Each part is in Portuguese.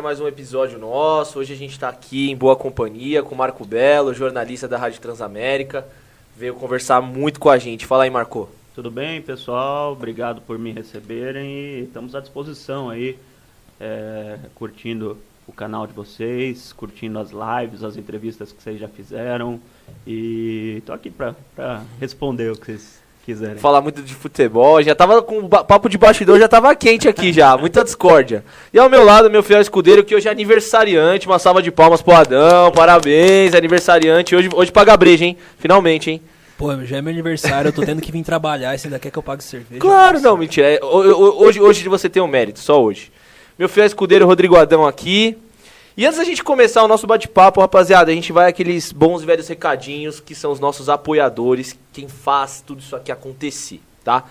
mais um episódio nosso. Hoje a gente está aqui em boa companhia com Marco Belo, jornalista da Rádio Transamérica. Veio conversar muito com a gente. Fala aí, Marco. Tudo bem, pessoal? Obrigado por me receberem e estamos à disposição aí, é, curtindo o canal de vocês, curtindo as lives, as entrevistas que vocês já fizeram e estou aqui para responder o que vocês quiserem. Falar muito de futebol, já tava com o papo de bastidor, já tava quente aqui já, muita discórdia. E ao meu lado, meu fiel escudeiro, que hoje é aniversariante, uma salva de palmas pro Adão, parabéns, aniversariante, hoje, hoje paga breja, hein, finalmente, hein. Pô, já é meu aniversário, eu tô tendo que vir trabalhar e você ainda quer que eu pague cerveja? Claro, não, mentira, é, hoje, hoje você tem um mérito, só hoje. Meu fiel escudeiro Rodrigo Adão aqui, e antes da gente começar o nosso bate-papo, rapaziada, a gente vai aqueles bons e velhos recadinhos que são os nossos apoiadores, quem faz tudo isso aqui acontecer, tá?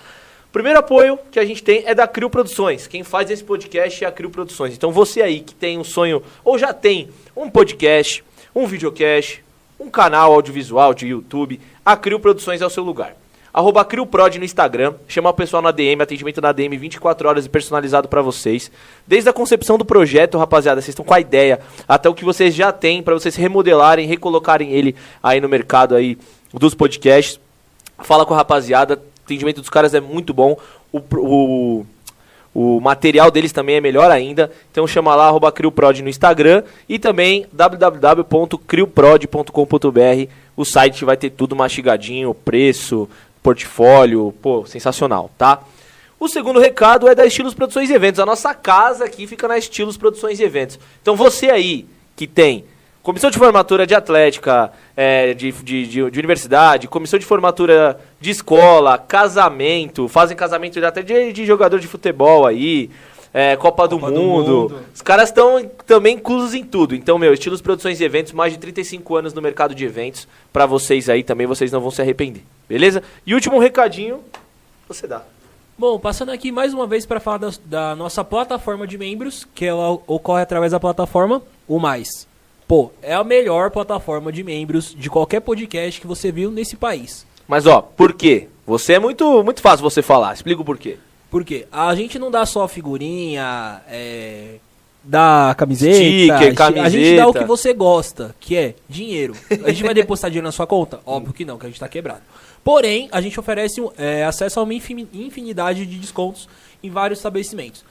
Primeiro apoio que a gente tem é da Crio Produções. Quem faz esse podcast é a Crio Produções. Então você aí que tem um sonho ou já tem um podcast, um videocast, um canal audiovisual de YouTube, a Crio Produções é o seu lugar arroba CrioProd no Instagram, chama o pessoal na DM, atendimento na DM 24 horas e personalizado para vocês. Desde a concepção do projeto, rapaziada, vocês estão com a ideia, até o que vocês já têm para vocês remodelarem, recolocarem ele aí no mercado aí dos podcasts. Fala com a rapaziada, o atendimento dos caras é muito bom. O, o, o material deles também é melhor ainda. Então chama lá, arroba CrioProd no Instagram e também www.crioprod.com.br. O site vai ter tudo mastigadinho, preço, portfólio, pô, sensacional, tá? O segundo recado é da Estilos Produções e Eventos. A nossa casa aqui fica na Estilos Produções e Eventos. Então você aí que tem comissão de formatura de atlética, é, de, de, de, de, universidade, comissão de formatura de escola, casamento, fazem casamento até de, de jogador de futebol aí, é, Copa, do, Copa mundo. do, mundo. Os caras estão também inclusos em tudo. Então, meu, estilos produções e eventos, mais de 35 anos no mercado de eventos. para vocês aí também, vocês não vão se arrepender. Beleza? E último recadinho, você dá. Bom, passando aqui mais uma vez para falar da, da, nossa plataforma de membros, que ela ocorre através da plataforma O Mais. Pô, é a melhor plataforma de membros de qualquer podcast que você viu nesse país. Mas ó, por quê? Você é muito, muito fácil você falar. Explica o porquê. Porque a gente não dá só figurinha, é, dá camiseta, Sticker, camiseta. A gente dá o que você gosta, que é dinheiro. A gente vai depositar dinheiro na sua conta? Óbvio que não, que a gente tá quebrado. Porém, a gente oferece é, acesso a uma infinidade de descontos em vários estabelecimentos.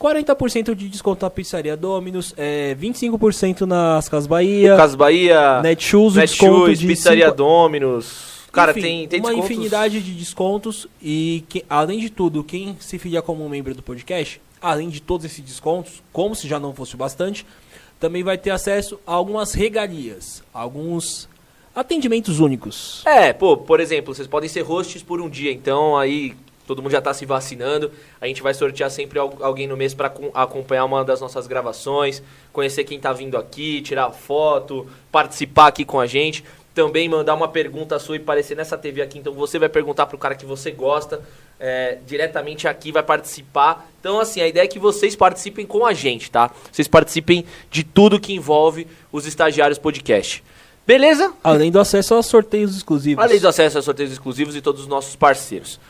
40% de desconto na pizzaria Dominus, é, 25% nas Casas Bahia, Casas Bahia, Netshoes, Netshoes, pizzaria cinco... Dominus. Cara, Enfim, tem, tem uma descontos... infinidade de descontos e, que, além de tudo, quem se filia como um membro do podcast, além de todos esses descontos, como se já não fosse bastante, também vai ter acesso a algumas regalias, alguns atendimentos únicos. É, pô, por exemplo, vocês podem ser hosts por um dia, então aí todo mundo já está se vacinando. A gente vai sortear sempre alguém no mês para acompanhar uma das nossas gravações, conhecer quem está vindo aqui, tirar foto, participar aqui com a gente também mandar uma pergunta sua e aparecer nessa TV aqui. Então você vai perguntar pro cara que você gosta é, diretamente aqui, vai participar. Então, assim, a ideia é que vocês participem com a gente, tá? Vocês participem de tudo que envolve os estagiários podcast. Beleza? Além do acesso aos sorteios exclusivos. Além do acesso aos sorteios exclusivos e todos os nossos parceiros.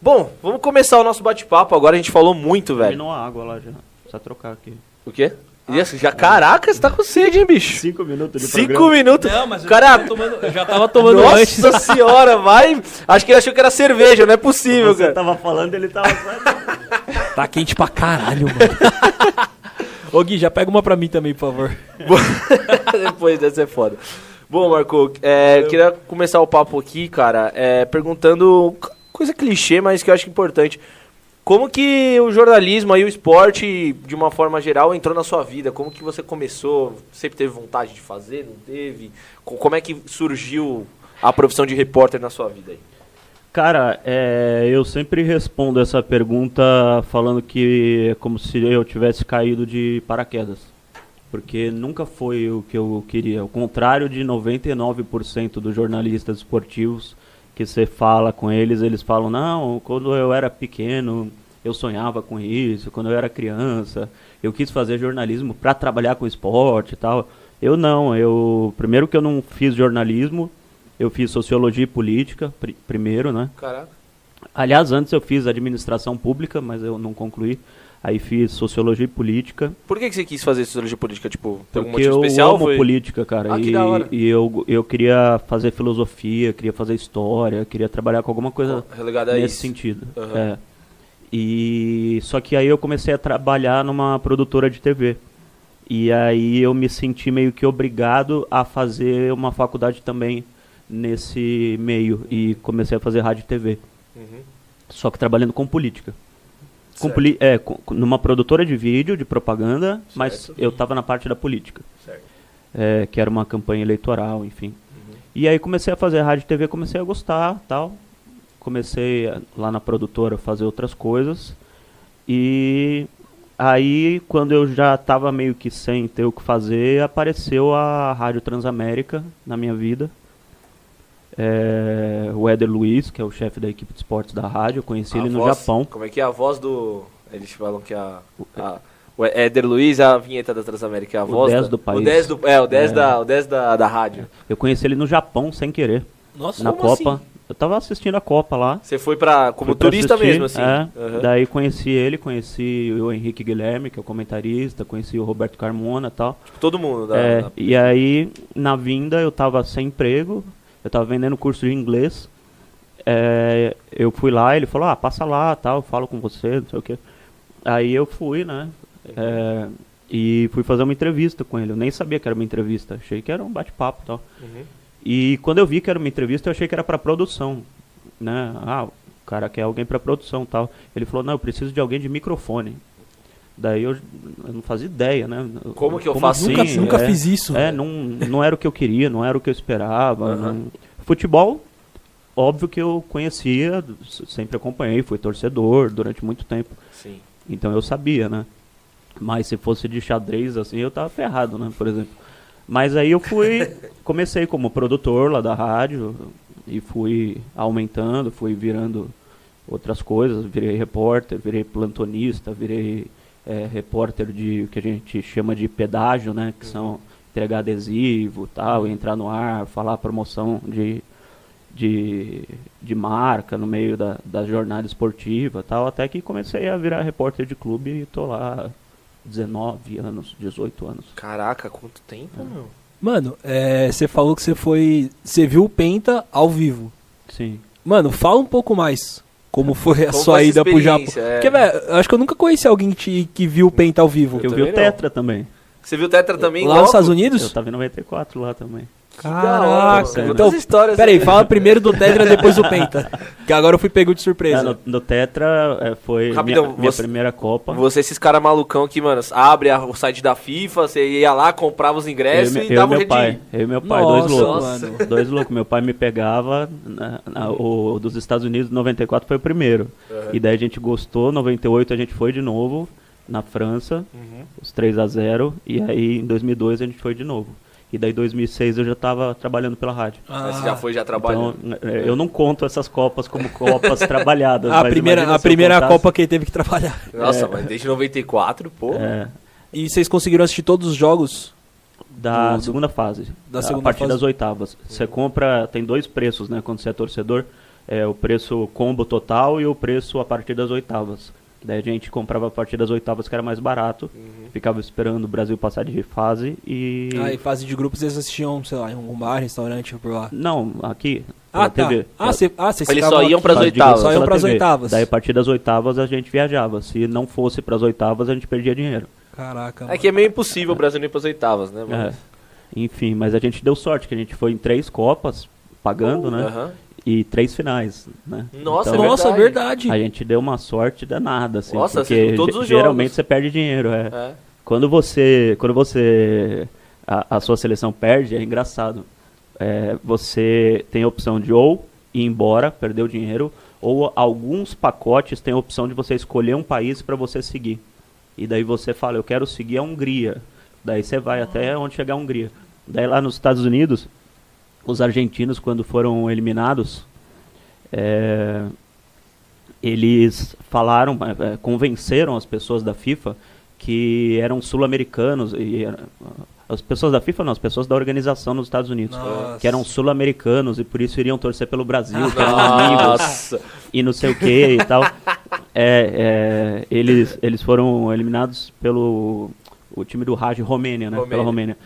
Bom, vamos começar o nosso bate-papo. Agora a gente falou muito, velho. Terminou a água lá já. Precisa trocar aqui. O quê? Isso, já, caraca, você tá com sede, hein, bicho? Cinco minutos de Cinco programa. minutos. Não, mas eu, cara, já tomando, eu já tava tomando Nossa antes. Nossa senhora, vai. Acho que ele achou que era cerveja, não é possível, você cara. Você tava falando, ele tava. tá quente pra caralho, mano. Ô Gui, já pega uma pra mim também, por favor. Depois dessa é foda. Bom, Marco, é, eu queria começar o papo aqui, cara, é, perguntando coisa clichê, mas que eu acho importante. Como que o jornalismo e o esporte, de uma forma geral, entrou na sua vida? Como que você começou? Sempre teve vontade de fazer? Não teve? Como é que surgiu a profissão de repórter na sua vida aí? Cara, é, eu sempre respondo essa pergunta falando que é como se eu tivesse caído de paraquedas. Porque nunca foi o que eu queria. Ao contrário de 99% dos jornalistas esportivos que você fala com eles, eles falam: Não, quando eu era pequeno, eu sonhava com isso. Quando eu era criança, eu quis fazer jornalismo para trabalhar com esporte e tal. Eu não, eu. Primeiro que eu não fiz jornalismo, eu fiz sociologia e política, pr primeiro, né? Caraca. Aliás, antes eu fiz administração pública, mas eu não concluí. Aí fiz sociologia e política. Por que, que você quis fazer sociologia política? Tipo, tem algum Porque motivo eu especial? amo Foi- política, cara. Ah, e e eu, eu queria fazer filosofia, queria fazer história, queria trabalhar com alguma coisa nesse isso. sentido. Aham. É. E só que aí eu comecei a trabalhar numa produtora de TV. E aí eu me senti meio que obrigado a fazer uma faculdade também nesse meio e comecei a fazer rádio e TV. Uhum. Só que trabalhando com política. Com é, com- numa produtora de vídeo, de propaganda, mas Certo. eu estava na parte da política. É, que era uma campanha eleitoral, enfim. Uhum. E aí comecei a fazer rádio e TV, comecei a gostar, tal. Comecei a- lá na produtora a fazer outras coisas. E aí, quando eu já estava meio que sem ter o que fazer, apareceu a Rádio Transamérica na minha vida. É, o Éder Luiz, que é o chefe da equipe de esportes da rádio, eu conheci A ele no voz- Japão. Como é que é a voz do. Eles falam que a. a o Éder Luiz é a vinheta da Transamérica, é a O voz 10 da- do país. O 10 do, é, o 10, É. Da, o 10 da, da rádio. Eu conheci ele no Japão sem querer, Nossa, na como Copa. assim? Eu tava assistindo a Copa lá. Você foi pra. como Fui turista assistir, mesmo, assim. é. Aham. Daí conheci ele, conheci o Henrique Guilherme, que é o comentarista, conheci o Roberto Carmona e tal. Tipo, todo mundo. Da, É, da- E aí, na vinda, eu tava sem emprego, eu tava vendendo curso de inglês. É, eu fui lá, ele falou, ah, passa lá, tal, eu falo com você, não sei o quê. Aí eu fui, né? é, e fui fazer uma entrevista com ele. Eu nem sabia que era uma entrevista, achei que era um bate-papo e tal. Uhum. E quando eu vi que era uma entrevista, eu achei que era pra produção, né? Ah, o cara quer alguém pra produção tal. Ele falou, não, eu preciso de alguém de microfone. Daí eu, eu não fazia ideia, né? Como que eu faço Nunca, nunca é, fiz isso. É, não, não era o que eu queria, não era o que eu esperava. Aham. não- Futebol, óbvio que eu conhecia, sempre acompanhei, fui torcedor durante muito tempo. Sim. Então eu sabia, né? Mas se fosse de xadrez, assim, eu tava ferrado, né? Por exemplo. Mas aí eu fui, comecei como produtor lá da rádio e fui aumentando, fui virando outras coisas, virei repórter, virei plantonista, virei é, repórter de o que a gente chama de pedágio, né? Que são entregar adesivo, tal, entrar no ar, falar promoção de, de, de marca no meio da, da jornada esportiva tal, até que comecei a virar repórter de clube e tô lá 19 anos, 18 anos. Caraca, quanto tempo, É. meu? Mano, é, você falou que você foi. Você viu o Penta ao vivo. Sim. Mano, fala um pouco mais. Como foi a Como sua ida pro Japão. é. Porque, velho, eu acho que eu nunca conheci alguém que, que viu o Penta ao vivo. Eu vi também o não. Tetra também. Você viu o Tetra também? Lá logo? nos Estados Eu Unidos? tava em 94 lá também. Caraca. Então, histórias. peraí, fala primeiro do Tetra, depois do Penta. Que agora eu fui pego de surpresa. Ah, no, no Tetra é, foi Rapidão, minha, minha você- primeira Copa. Você, esses caras malucão que, mano, abre a- o site da FIFA, você ia lá, comprava os eu, ingressos e e eu dava e um meu pai, eu e meu pai, Nossa, dois loucos. mano. Dois loucos. Meu pai me pegava, na- na- o dos Estados Unidos, 94 foi o primeiro. Uhum. E daí a gente gostou, 98 a gente foi de novo na França, Uhum. os 3 a 0 e aí em 2002 a gente foi de novo. E daí em 2006 eu já estava trabalhando pela rádio. Ah, você já foi já trabalhando. Então, é, eu não conto essas copas como copas trabalhadas. a mas primeira, a primeira contasse. Copa que ele teve que trabalhar. Nossa, mas desde 94, pô. É, E vocês conseguiram assistir todos os jogos? da Do- segunda fase. da a segunda partir fase. das oitavas. Você compra, tem dois preços, né? Quando você é torcedor, é o preço combo total e o preço a partir das oitavas. Daí a gente comprava a partir das oitavas que era mais barato, Uhum. ficava esperando o Brasil passar de fase e Aí, em fase de grupos, vocês assistiam, sei lá, em algum bar, restaurante por lá. não, aqui Ah, tá. TV. Ah, cê, ah vocês Eles só iam Fase de oitavas. Só iam pras TV. oitavas. Daí a partir das oitavas a gente viajava. Se não fosse pras oitavas, a gente perdia dinheiro. Caraca, É que é meio impossível o Brasil ir pras oitavas, né, mano? É. Enfim, mas a gente deu sorte, que a gente foi em três Copas, pagando, né? Aham. E três finais, né? Nossa, Então, é Nossa, verdade. verdade. A gente deu uma sorte danada, assim. Nossa, porque todos os geralmente jogos. você perde dinheiro, é. É. Quando você. Quando você. A, a sua seleção perde, é engraçado. É, você tem a opção de ou ir embora, perder o dinheiro, ou alguns pacotes têm a opção de você escolher um país para você seguir. E daí você fala, eu quero seguir a Hungria. Daí você vai até onde chegar a Hungria. Daí lá nos Estados Unidos, os argentinos, quando foram eliminados, é, eles falaram, é, é, convenceram as pessoas da FIFA que eram sul-americanos e era- as pessoas da FIFA não, as pessoas da organização nos Estados Unidos, Nossa. que eram sul-americanos e por isso iriam torcer pelo Brasil, que eram amigos e não sei o que e tal. É, é, eles, eles foram eliminados pelo o time do Raj Romênia, né? Romênia. Pela Romênia.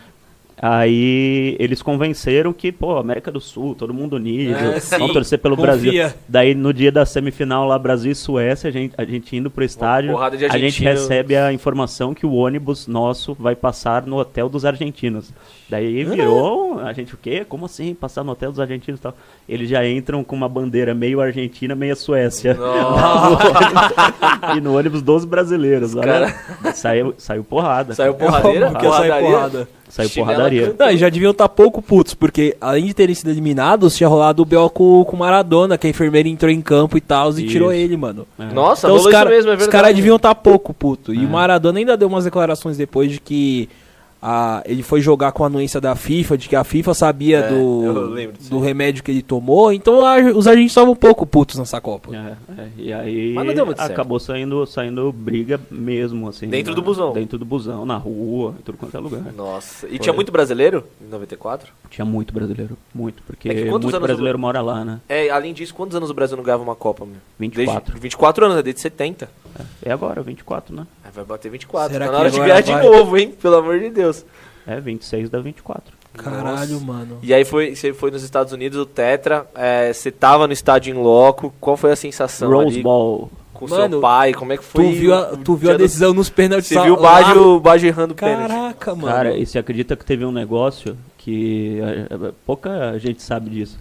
Aí eles convenceram que, pô, América do Sul, todo mundo unido, É, vamos torcer pelo Confia. Brasil. Daí no dia da semifinal lá, Brasil e Suécia, a gente, a gente indo pro estádio, a gente recebe a informação que o ônibus nosso vai passar no hotel dos argentinos. Daí virou, a gente o quê? Como assim, passar no hotel dos argentinos e tal? Eles já entram com uma bandeira meio argentina, meio Suécia. e no ônibus dos brasileiros. Olha, saiu, saiu porrada. Saiu porradeira? Porque sai porradaria? porrada. Saiu Chinela porradaria. Não, e já deviam estar pouco putos, porque além de terem sido eliminados, tinha rolado o B.O. com com o Maradona, que a enfermeira entrou em campo e tal, e Isso. tirou ele, mano. É. Nossa, Então os caras mesmo, é verdade. caras deviam estar pouco puto. E É. o Maradona ainda deu umas declarações depois de que ah, ele foi jogar com a anuência da FIFA, de que a FIFA sabia É, do, do remédio que ele tomou. Então a- os argentinos estavam um pouco putos nessa Copa. É, é, e aí Mas não deu muito certo. acabou saindo, saindo briga mesmo, assim. Dentro né? do busão. Dentro do busão, na rua, em tudo quanto é lugar. Nossa. E tinha muito brasileiro em 94? Tinha muito brasileiro, muito, porque É muito brasileiro o- mora lá, né? É, além disso, quantos anos o Brasil não ganhava uma Copa, meu? 24. Desde, 24 anos, né? Desde 70. É agora, 24, né? Aí vai bater 24. Será tá na que hora de ganhar de vai? novo, hein? Pelo amor de Deus. É, 26 da 24. Caralho, Nossa. mano. E aí foi, você foi nos Estados Unidos, o Tetra, é, você tava no estádio em loco, qual foi a sensação Rose ali Bowl. com Mano, seu pai? Como é que foi? Tu viu a, tu viu a do- decisão nos pênaltis Você viu o? Baggio, o Baggio errando o pênalti. Caraca, mano. Cara, e você acredita que teve um negócio que eh, eh, pouca gente sabe disso.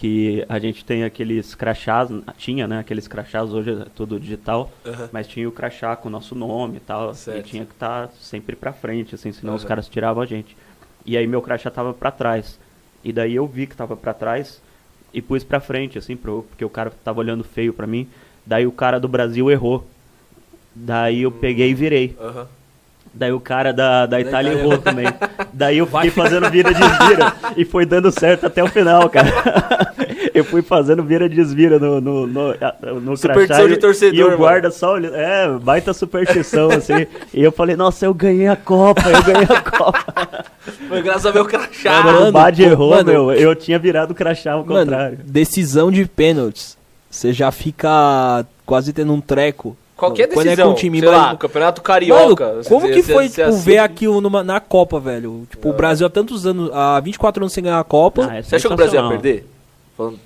Que a gente tem aqueles crachás, tinha, né? Aqueles crachás, hoje é tudo digital, Aham. mas tinha o crachá com o nosso nome e tal. Certo. E tinha que estar sempre pra frente, assim, senão os Aham. caras tiravam a gente. E aí meu crachá tava pra trás. E daí eu vi que tava pra trás e pus pra frente, assim, pro, porque o cara tava olhando feio pra mim. Daí o cara do Brasil errou. Daí eu peguei e virei. Aham. Daí o cara da, da Itália Itália. errou também. Daí eu fiquei fazendo vira desvira e foi dando certo até o final, cara. Eu fui fazendo vira desvira no, no, no, no Superstição crachá de e- torcedor, E o mano. guarda só olhando. É, baita superstição, assim. E eu falei, nossa, eu ganhei a Copa, eu ganhei a Copa. Foi graças ao meu crachá. Mano, o Bad errou, mano. meu. Eu tinha virado o crachá ao Mano, contrário. decisão de pênaltis. Você já fica quase tendo um treco. Qualquer Quando é decisão, com um time sei mais- lá, o Campeonato Mano, Carioca. como você- que foi, você tipo, ver aquilo numa- na Copa, velho? Tipo, o Brasil há tantos anos, há 24 anos sem ganhar a Copa. Ah, é Você achou que o Brasil ia perder? Falando-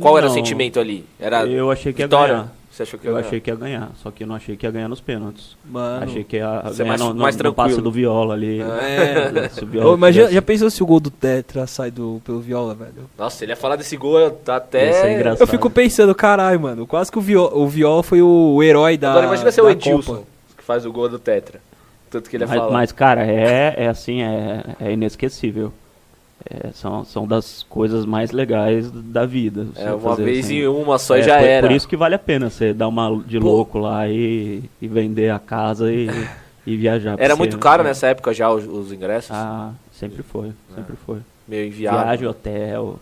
qual era o Não. sentimento ali? Era Eu achei que ia vitória? ganhar. Você achou que ia Eu ganhar? achei que ia ganhar, só que eu não achei que ia ganhar nos pênaltis. Mano. Achei que ia Você é ganhar mais- no, no, mais no passe do Viola ali. É. Se o Viola Ô, mas já, já pensou se o gol do Tetra sai do, pelo Viola, velho? Nossa, ele ia falar desse gol tá até. Engraçado. Eu fico pensando, caralho, mano. Quase que o Viola, o Viola foi o, o herói da. Agora imagina ser o da Edilson, Copa. que faz o gol do Tetra. Tanto que ele ia mas, falar. mas, cara, é, é assim, é, é inesquecível. É, são, são das coisas mais legais da vida. é, uma fazer vez assim. em uma só e É, já por, era. Por isso que vale a pena você dar uma de Pô. louco lá e, e vender a casa e, e viajar. Era muito caro né? nessa época já os, os ingressos? Ah, sempre foi, sempre foi. Meio inviável. Viagem, hotel.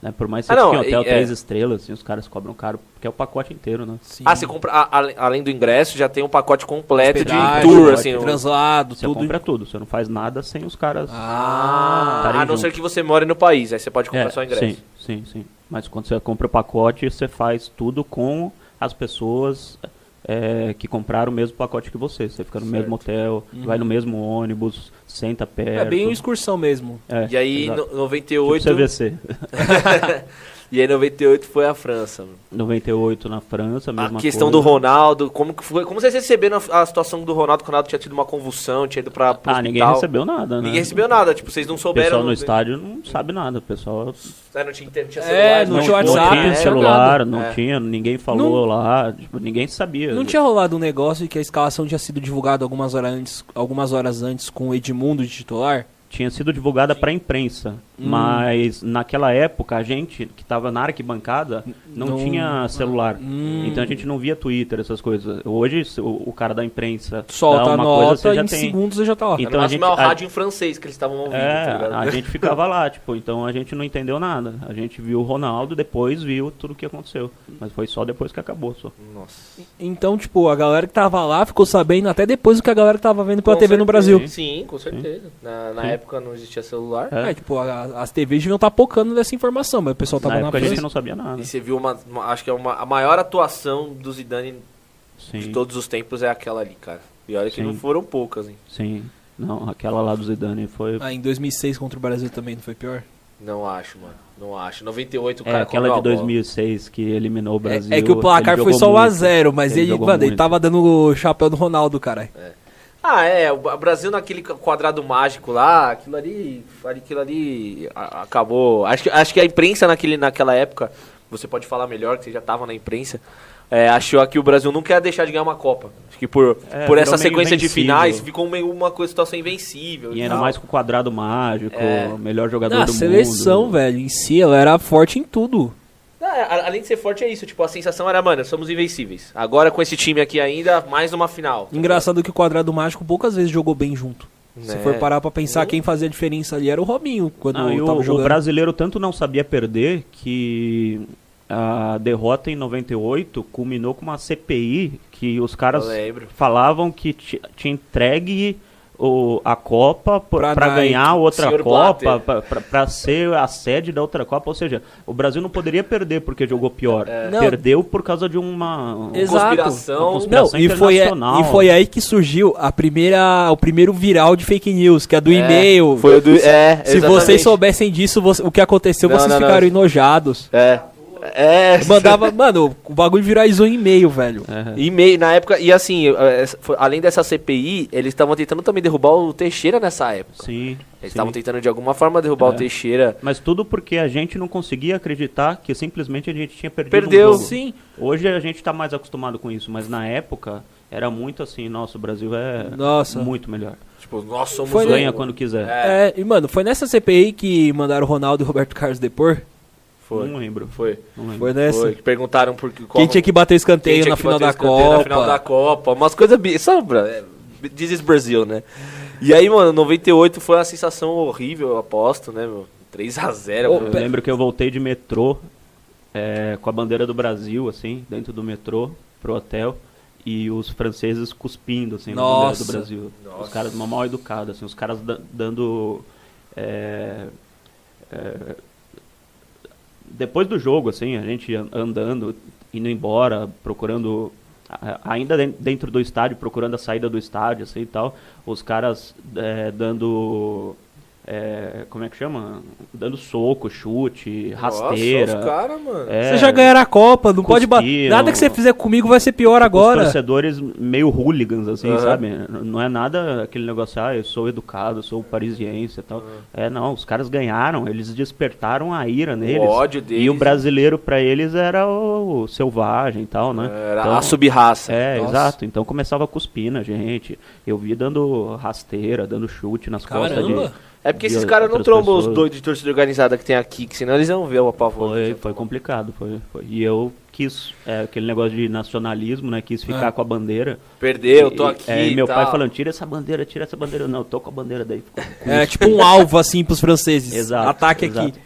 Né? Por mais que Ah, você não, tenha hotel e- é. três estrelas, assim, os caras cobram caro, porque é o pacote inteiro, né? Sim. Ah, você compra, a- a- além do ingresso, já tem um pacote completo de tour, pacote assim. um- translado, Você tudo. compra tudo, você não faz nada sem os caras. Ah, Ah, a não junto. ser que você more no país, aí você pode comprar É, só ingresso. Sim, sim, sim. Mas quando você compra o pacote, você faz tudo com as pessoas é, que compraram o mesmo pacote que você. Você fica no mesmo hotel, vai no mesmo ônibus, senta perto. é bem uma excursão mesmo. É, E aí, exato. no, Tipo 98. CVC. e aí, 98 foi a França. mano. 98 na França, a A mesma questão coisa. do Ronaldo, como que foi? Como vocês receberam a, a situação do Ronaldo? Que o Ronaldo tinha tido uma convulsão, tinha ido pra. pro Ah, ninguém hospital. recebeu nada, né? Ninguém recebeu nada, tipo, vocês não O souberam. pessoal no estádio não sabe nada, o pessoal É, não tinha, não tinha É, celular, não não, tinha não WhatsApp, tinha é, celular, não É. tinha, ninguém falou lá, tipo, ninguém sabia. Não tinha rolado um negócio que a escalação tinha sido divulgada algumas horas antes, algumas horas antes com o Edmundo de titular? tinha sido divulgada para a imprensa, Hum. mas naquela época a gente que estava na arquibancada não, Não- tinha celular, Hum. então a gente não via Twitter essas coisas. Hoje o, o cara da imprensa Solta dá a uma nota coisa, você e já em tem. segundos você já tá lá. Então a gente- o a- rádio em francês que eles estavam ouvindo, É, tá ligado? a gente ficava lá, tipo, então a gente não entendeu nada. A gente viu o Ronaldo, depois viu tudo o que aconteceu, mas foi só depois que acabou, só. Nossa. Então, tipo, a galera que tava lá ficou sabendo até depois do que a galera que tava vendo pela Com TV no certeza. Brasil. Sim, com certeza. Na, na Sim. época não existia celular. É. É, tipo, a- as TVs deviam estar pocando nessa informação, mas o pessoal tava Na na, época a gente não sabia nada. E você viu uma, uma- acho que é uma, a maior atuação do Zidane de Sim, todos os tempos é aquela ali, cara. E olha que Sim. não foram poucas, hein? sim. Não, aquela lá do Zidane foi. Ah, em 2006 contra o Brasil também não foi pior? Não acho, mano. Não acho. 98 o É cara aquela comeu de a bola. 2006 que eliminou o Brasil. É, é que o placar foi só 1 a muito. 0 mas Ele ele, mano, ele tava dando o chapéu do Ronaldo, caralho. Ah, é. O Brasil naquele quadrado mágico lá, aquilo ali. Aquilo ali a- acabou. Acho que, acho que a imprensa naquele, naquela época, você pode falar melhor, que você já tava na imprensa. é, achou que o Brasil nunca ia deixar de ganhar uma Copa. Acho que por, É, por essa sequência de finais ficou meio uma coisa, situação invencível. E e ainda tal. mais com o quadrado mágico, É. o melhor jogador Na do seleção, mundo. velho, em si, ela era forte em tudo. A- além de ser forte, é isso. Tipo, a sensação era, mano, somos invencíveis. Agora com esse time aqui ainda, mais uma final. Engraçado que o quadrado mágico poucas vezes jogou bem junto. Se Né? for parar pra pensar, Não. quem fazia a diferença ali era o Robinho, quando e tava o, o jogando. brasileiro tanto não sabia perder que a derrota em 98 culminou com uma CPI que os caras falavam que ti- tinha entregue o, a Copa Pra para ganhar outra senhor Copa, para ser a sede da outra Copa. Ou seja, o Brasil não poderia perder porque jogou pior. Não. Perdeu por causa de uma. Exato. Conspiração. Uma Não, conspiração e foi, e foi aí que surgiu a primeira, o primeiro viral de fake news, que é do É, e-mail. Foi do. É, Se exatamente. vocês soubessem disso, você- o que aconteceu, Não, vocês não, não. ficaram enojados. É. É. Mandava, mano, o bagulho viralizou em e-mail, velho. É. E-mail, na época, e assim, foi- além dessa CPI, eles estavam tentando também derrubar o Teixeira nessa época. Sim. Eles estavam tentando de alguma forma derrubar É. o Teixeira. Mas tudo porque a gente não conseguia acreditar que simplesmente a gente tinha perdido Perdeu. um jogo. Sim. Hoje a gente tá mais acostumado com isso, mas na época era muito assim, nossa, o Brasil é Nossa. muito melhor. Tipo, nós somos Foi, o-? Ganha quando quiser. É, É, e mano, foi nessa CPI que mandaram o Ronaldo e o Roberto Carlos depor? Foi. Não lembro. Foi. Não lembro. Foi nessa? Foi. Que perguntaram por que- qual- Quem tinha que bater escanteio na que final bater escanteio? Na final da Copa. Umas coisas. bra- é, This is Brasil, né? E aí, mano, 98 foi uma sensação horrível, eu aposto, né, meu? 3x0. Ô, mano. Eu lembro que eu voltei de metrô é, com a bandeira do Brasil, assim, dentro do metrô, pro hotel, e os franceses cuspindo, assim, na bandeira Nossa. do Brasil. Nossa. Os caras mal educados, assim, os caras da- dando... é, é, depois do jogo, assim, a gente an- andando, indo embora, procurando... Ainda den- dentro do estádio, procurando a saída do estádio, assim e tal, os caras é, dando é, como é que chama? Dando soco, chute, rasteira. Nossa, os caras, mano. É, Vocês já ganharam a Copa, não pode bater. Nada que você fizer comigo vai ser pior Os agora. torcedores meio hooligans, assim, Aham. sabe? Não é nada aquele negócio, ah, eu sou educado, eu sou parisiense e tal. É, não, os caras ganharam, eles despertaram a ira neles. ódio E deles. o brasileiro, pra eles, era o, o selvagem e tal, né? Era Então- a sub-raça. É, Nossa. exato. Então começava a cuspir na gente. Eu vi dando rasteira, dando chute nas costas Caramba. de. É porque esses caras não trombam os pessoas. doidos de torcida organizada que tem aqui, que senão eles iam ver o apavoro. Foi, foi complicado, foi, foi. E eu quis, é, aquele negócio de nacionalismo, né? Quis ficar Ah. com a bandeira. Perder, eu tô E- aqui. É, e meu e pai tal. falando, tira essa bandeira, tira essa bandeira. Não, eu tô com a bandeira daí. isso. tipo um alvo assim pros franceses. Exato, Ataque exato. aqui.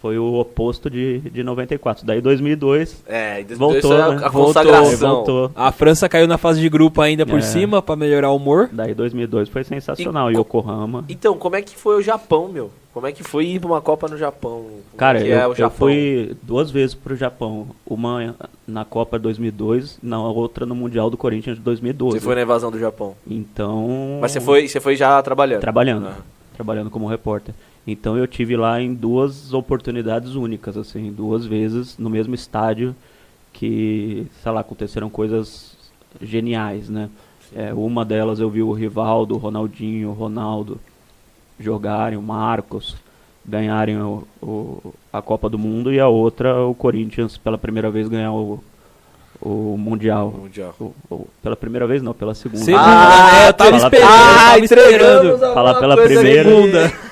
Foi o oposto de, de 94. Daí 2002, É, e depois Voltou, isso é a, né? a Voltou, consagração. voltou. A França caiu na fase de grupo ainda por É. cima pra melhorar o humor. Daí 2002 foi sensacional. E- Yokohama. Então, como é que foi o Japão, meu? Como é que foi ir pra uma Copa no Japão? Como Cara, que eu, é o eu Japão? fui duas vezes pro Japão. Uma na Copa 2002, na outra no Mundial do Corinthians de 2012. Você foi na invasão do Japão. Então. Mas você foi, você foi já trabalhando? trabalhando, Ah. trabalhando como repórter. Então eu tive lá em duas oportunidades únicas, assim, duas vezes no mesmo estádio que, sei lá, aconteceram coisas geniais, né? É, uma delas eu vi o Rivaldo, o Ronaldinho, o Ronaldo jogarem, o Marcos ganharem o, o- a Copa do Mundo e a outra o Corinthians pela primeira vez ganhar o, o Mundial. Mundial. O- o- pela primeira vez não, pela segunda. Segunda, Ah, é, eu tava Ah, eu tava esperando. Falar pela primeira.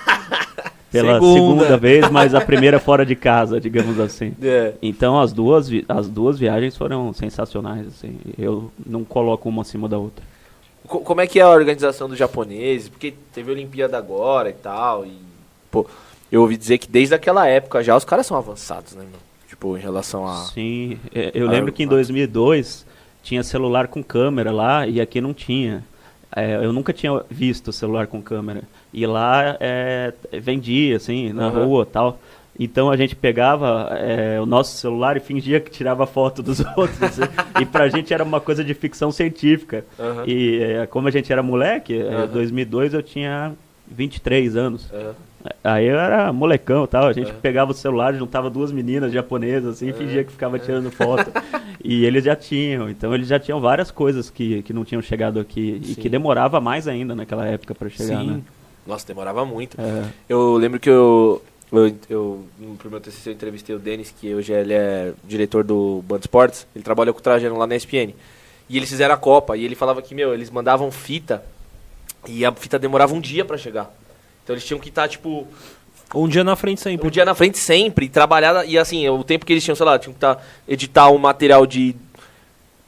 Pela Segunda. segunda. vez, mas a primeira fora de casa, digamos assim. É. Então as duas, as duas viagens foram sensacionais, assim. Eu não coloco uma acima da outra. Co- Como é que é a organização dos japoneses? Porque teve Olimpíada agora e tal. E, pô, eu ouvi dizer que desde aquela época já os caras são avançados, né, meu? Tipo, em relação a. Sim, é, eu lembro que em ah. 2002 tinha celular com câmera lá e aqui não tinha. É, eu nunca tinha visto celular com câmera. E lá é, vendia, assim, na Aham. rua tal. Então a gente pegava é, o nosso celular e fingia que tirava foto dos outros. assim. e pra gente era uma coisa de ficção científica. Aham. E é, como a gente era moleque, em Aham. 2002 eu tinha 23 anos. Aí eu era molecão e tal, a gente pegava o celular, juntava duas meninas japonesas assim, e fingia que ficava tirando foto. e eles já tinham, então eles já tinham várias coisas que, que não tinham chegado aqui e Sim. que demorava mais ainda naquela época pra chegar, Sim. né? Nossa, demorava muito. É. Eu lembro que eu, eu, eu no primeiro TCC eu entrevistei o Denis, que hoje ele é diretor do Band Sports, ele trabalha com o Trajano lá na ESPN. E eles fizeram a Copa, e ele falava que, meu, eles mandavam fita, e a fita demorava um dia pra chegar. Então eles tinham que estar, tipo, Um dia na frente sempre. um dia na frente sempre, e trabalhar, e assim, o tempo que eles tinham, sei lá, tinham que tá, editar um material de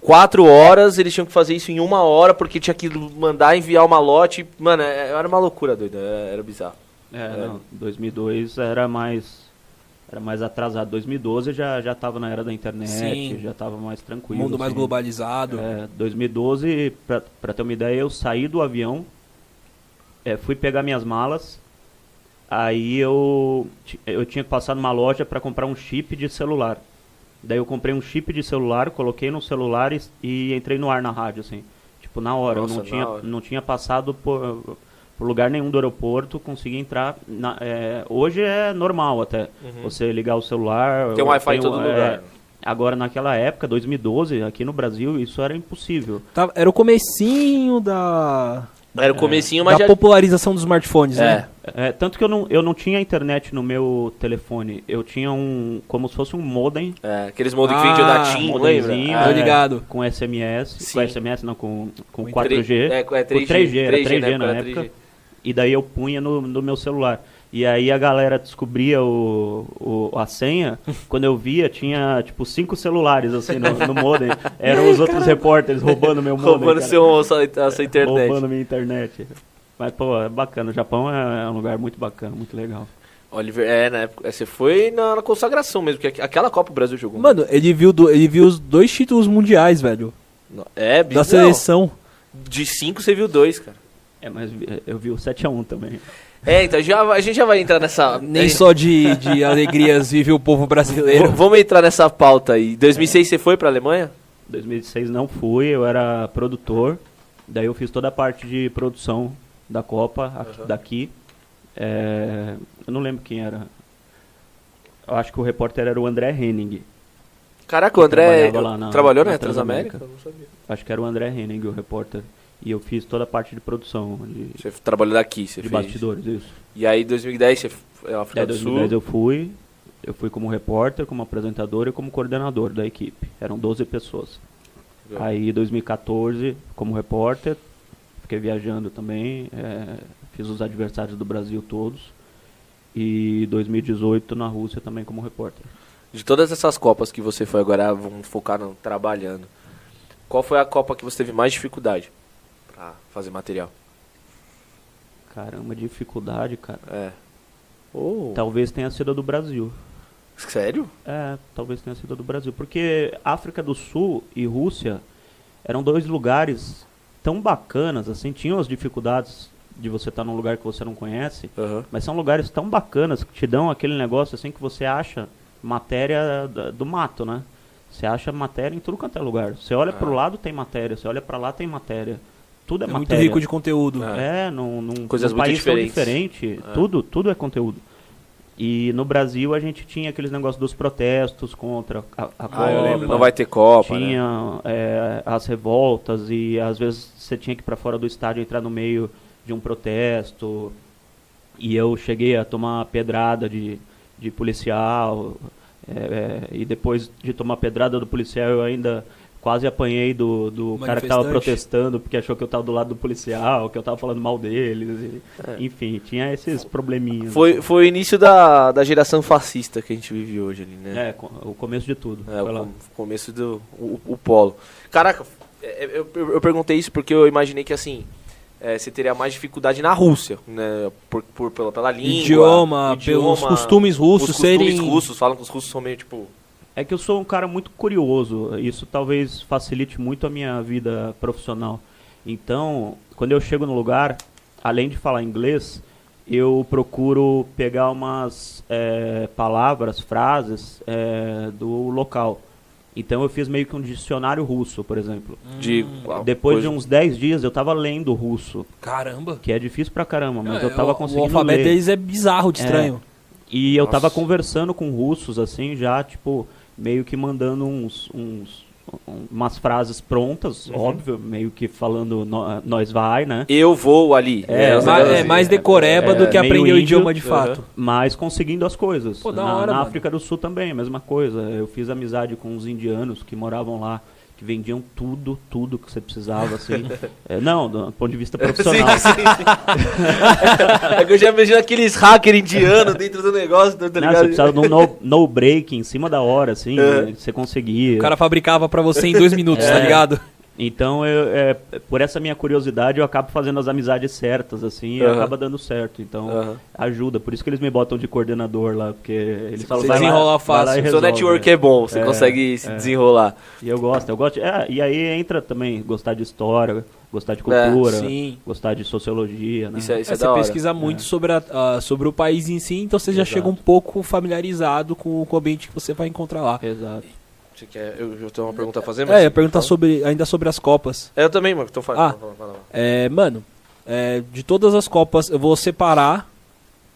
quatro horas, eles tinham que fazer isso em uma hora, porque tinha que mandar enviar uma lote. Mano, é- era uma loucura, doido, era, era bizarro. É, não, 2002 era mais era mais atrasado. 2012 já já tava na era da internet, Sim. já tava mais tranquilo. Mundo mais assim. globalizado. É, 2012, pra, pra ter uma ideia, eu saí do avião, é, fui pegar minhas malas, aí eu, eu tinha que passar numa loja para comprar um chip de celular. Daí eu comprei um chip de celular, coloquei no celular e, e entrei no ar na rádio, assim. Tipo, na hora. Nossa, eu não tinha, hora. não tinha passado por, por lugar nenhum do aeroporto, consegui entrar. na- é, hoje é normal até. Você ligar o celular. Uhum. Tem um Wi-Fi em todo é, lugar. Agora, naquela época, 2012, aqui no Brasil, isso era impossível. Tava- era o comecinho da, Era o comecinho, mas da já... popularização dos smartphones, É, né? É, tanto que eu não, eu não tinha internet no meu telefone. Eu tinha um. como se fosse um modem. é, aqueles que Ah, vendiam da TIM, lembra? modemzinho, Ah, é, ligado. Com SMS. Sim. Com SMS, não, com, com Com 4G. É, é Com 3G, 3G, era 3G, na era época. 3G. E daí eu punha no, no meu celular. E aí a galera descobria o, o- a senha. quando eu via, tinha tipo cinco celulares assim no, no modem. Eram os outros repórteres roubando meu modem. Roubando seu, sua, a sua internet. Roubando minha internet. Mas, pô, é bacana. O Japão é é um lugar muito bacana, muito legal. Oliver, é, na época, você foi na, na consagração mesmo, porque aqu- aquela Copa o Brasil jogou. Mano, ele viu, do- ele viu os dois títulos mundiais, velho. É, Da bizarro. seleção. De cinco você viu dois, cara. É, mas eu vi o 7x1 também. É, então já, a gente já vai entrar nessa... Nem é, só de, de alegrias vive o povo v- brasileiro. Vamos entrar nessa pauta aí. 2006 você foi pra Alemanha? 2006 não fui, eu era produtor. Daí eu fiz toda a parte de produção da Copa aqui- Aham. daqui. É, eu não lembro quem era. Eu acho que o repórter era o André Henning. Caraca, o André trabalhava lá na- trabalhou na na Transamérica? Transamérica. Eu não sabia. Acho que era o André Henning, o repórter. E eu fiz toda a parte de produção, de, Você trabalhou daqui, você de fez. bastidores, isso. E aí, 2010, você foi à África Daí, do 2010 Sul. eu fui, eu fui como repórter, como apresentador e como coordenador da equipe. Eram 12 pessoas. Legal. Aí 2014, como repórter, fiquei viajando também, é, fiz os adversários do Brasil todos. E 2018 na Rússia também como repórter. De todas essas Copas que você foi agora, vamos focar no trabalhando. Qual foi a Copa que você teve mais dificuldade pra fazer material? Caramba, dificuldade, cara. É. Oh. Talvez tenha sido a do Brasil. Sério? É, talvez tenha sido a do Brasil. Porque África do Sul e Rússia eram dois lugares tão bacanas, assim, tinham as dificuldades de você estar num lugar que você não conhece, Aham. mas são lugares tão bacanas que te dão aquele negócio assim que você acha matéria do mato, né? Você acha matéria em tudo quanto é lugar. Você olha pro Ah. lado tem matéria, você olha pra lá tem matéria. Tudo é, É muito matéria. rico de conteúdo. É. É, num, num, Coisas num muito país tão diferentes. diferente, É. tudo, tudo é conteúdo. E no Brasil a gente tinha aqueles negócios dos protestos contra a, a Ah, eu Copa, lembro. Não vai ter Copa, né? tinha é, as revoltas e às vezes você tinha que ir para fora do estádio entrar no meio de um protesto. E eu cheguei a tomar pedrada de, de policial. é, é, e depois de tomar pedrada do policial eu ainda quase apanhei do, do cara que tava protestando porque achou que eu tava do lado do policial, que eu tava falando mal deles. e- Enfim, tinha esses probleminhas. É. Foi, foi o início da, da geração fascista que a gente vive hoje ali, né? É, o começo de tudo. É, o com- começo do o, o polo. Caraca, é, é, eu, eu, eu perguntei isso porque eu imaginei que assim é, você teria mais dificuldade na Rússia, né? Por, por- pela, pela língua, Idioma, pelos costumes russos os costumes serem- russos, falam que os russos são meio tipo. É que eu sou um cara muito curioso. Isso talvez facilite muito a minha vida profissional. Então, quando eu chego no lugar, além de falar inglês, eu procuro pegar umas é, palavras, frases é, do local. Então eu fiz meio que um dicionário russo, por exemplo. De, Depois coisa- de uns 10 dias eu tava lendo russo, Caramba. que é difícil pra caramba, mas É, eu tava o- conseguindo O alfabeto ler. deles é bizarro de É. estranho. E eu tava Nossa. conversando com russos, assim, já, tipo, meio que mandando uns, uns umas frases prontas, Uhum. óbvio, meio que falando "nó- nós vai, né? Eu vou ali. É, os Ma- negócios é mais decoreba é, do que aprender o idioma de aham. fato. Mas conseguindo as coisas. Pô, na hora, na. África do Sul também, a mesma coisa. Eu fiz amizade com uns indianos que moravam lá, que vendiam tudo, tudo que você precisava, assim. É, não, do ponto de vista profissional. Sim, sim, sim. é que eu já imagino aqueles hackers indianos dentro do negócio, tá Não, você ligado? precisava de um no, no break em cima da hora, assim, É. você conseguia. O cara fabricava pra você em dois minutos, É. tá ligado? Então, eu, é, por essa minha curiosidade, eu acabo fazendo as amizades certas, assim, e Aham. acaba dando certo. Então, Aham. ajuda. Por isso que eles me botam de coordenador lá, porque eles falam, você vai lá- desenrola lá fácil. e Seu resolve. network é bom, você É, consegue se é. desenrolar. E eu gosto, eu gosto. é, e aí entra também gostar de história, gostar de cultura, Sim. gostar de sociologia, né? Isso é, isso É, é você pesquisa muito sobre, a- a- sobre o país em si, então você já Exato. chega um pouco familiarizado com, com o ambiente que você vai encontrar lá. Exato. Você quer, eu, eu tenho uma pergunta a fazer, É, eu ia perguntar fala. sobre, ainda sobre as Copas. É, eu também, mano. Então fala, Ah. fala, fala, fala. É, mano, é, de todas as Copas, eu vou separar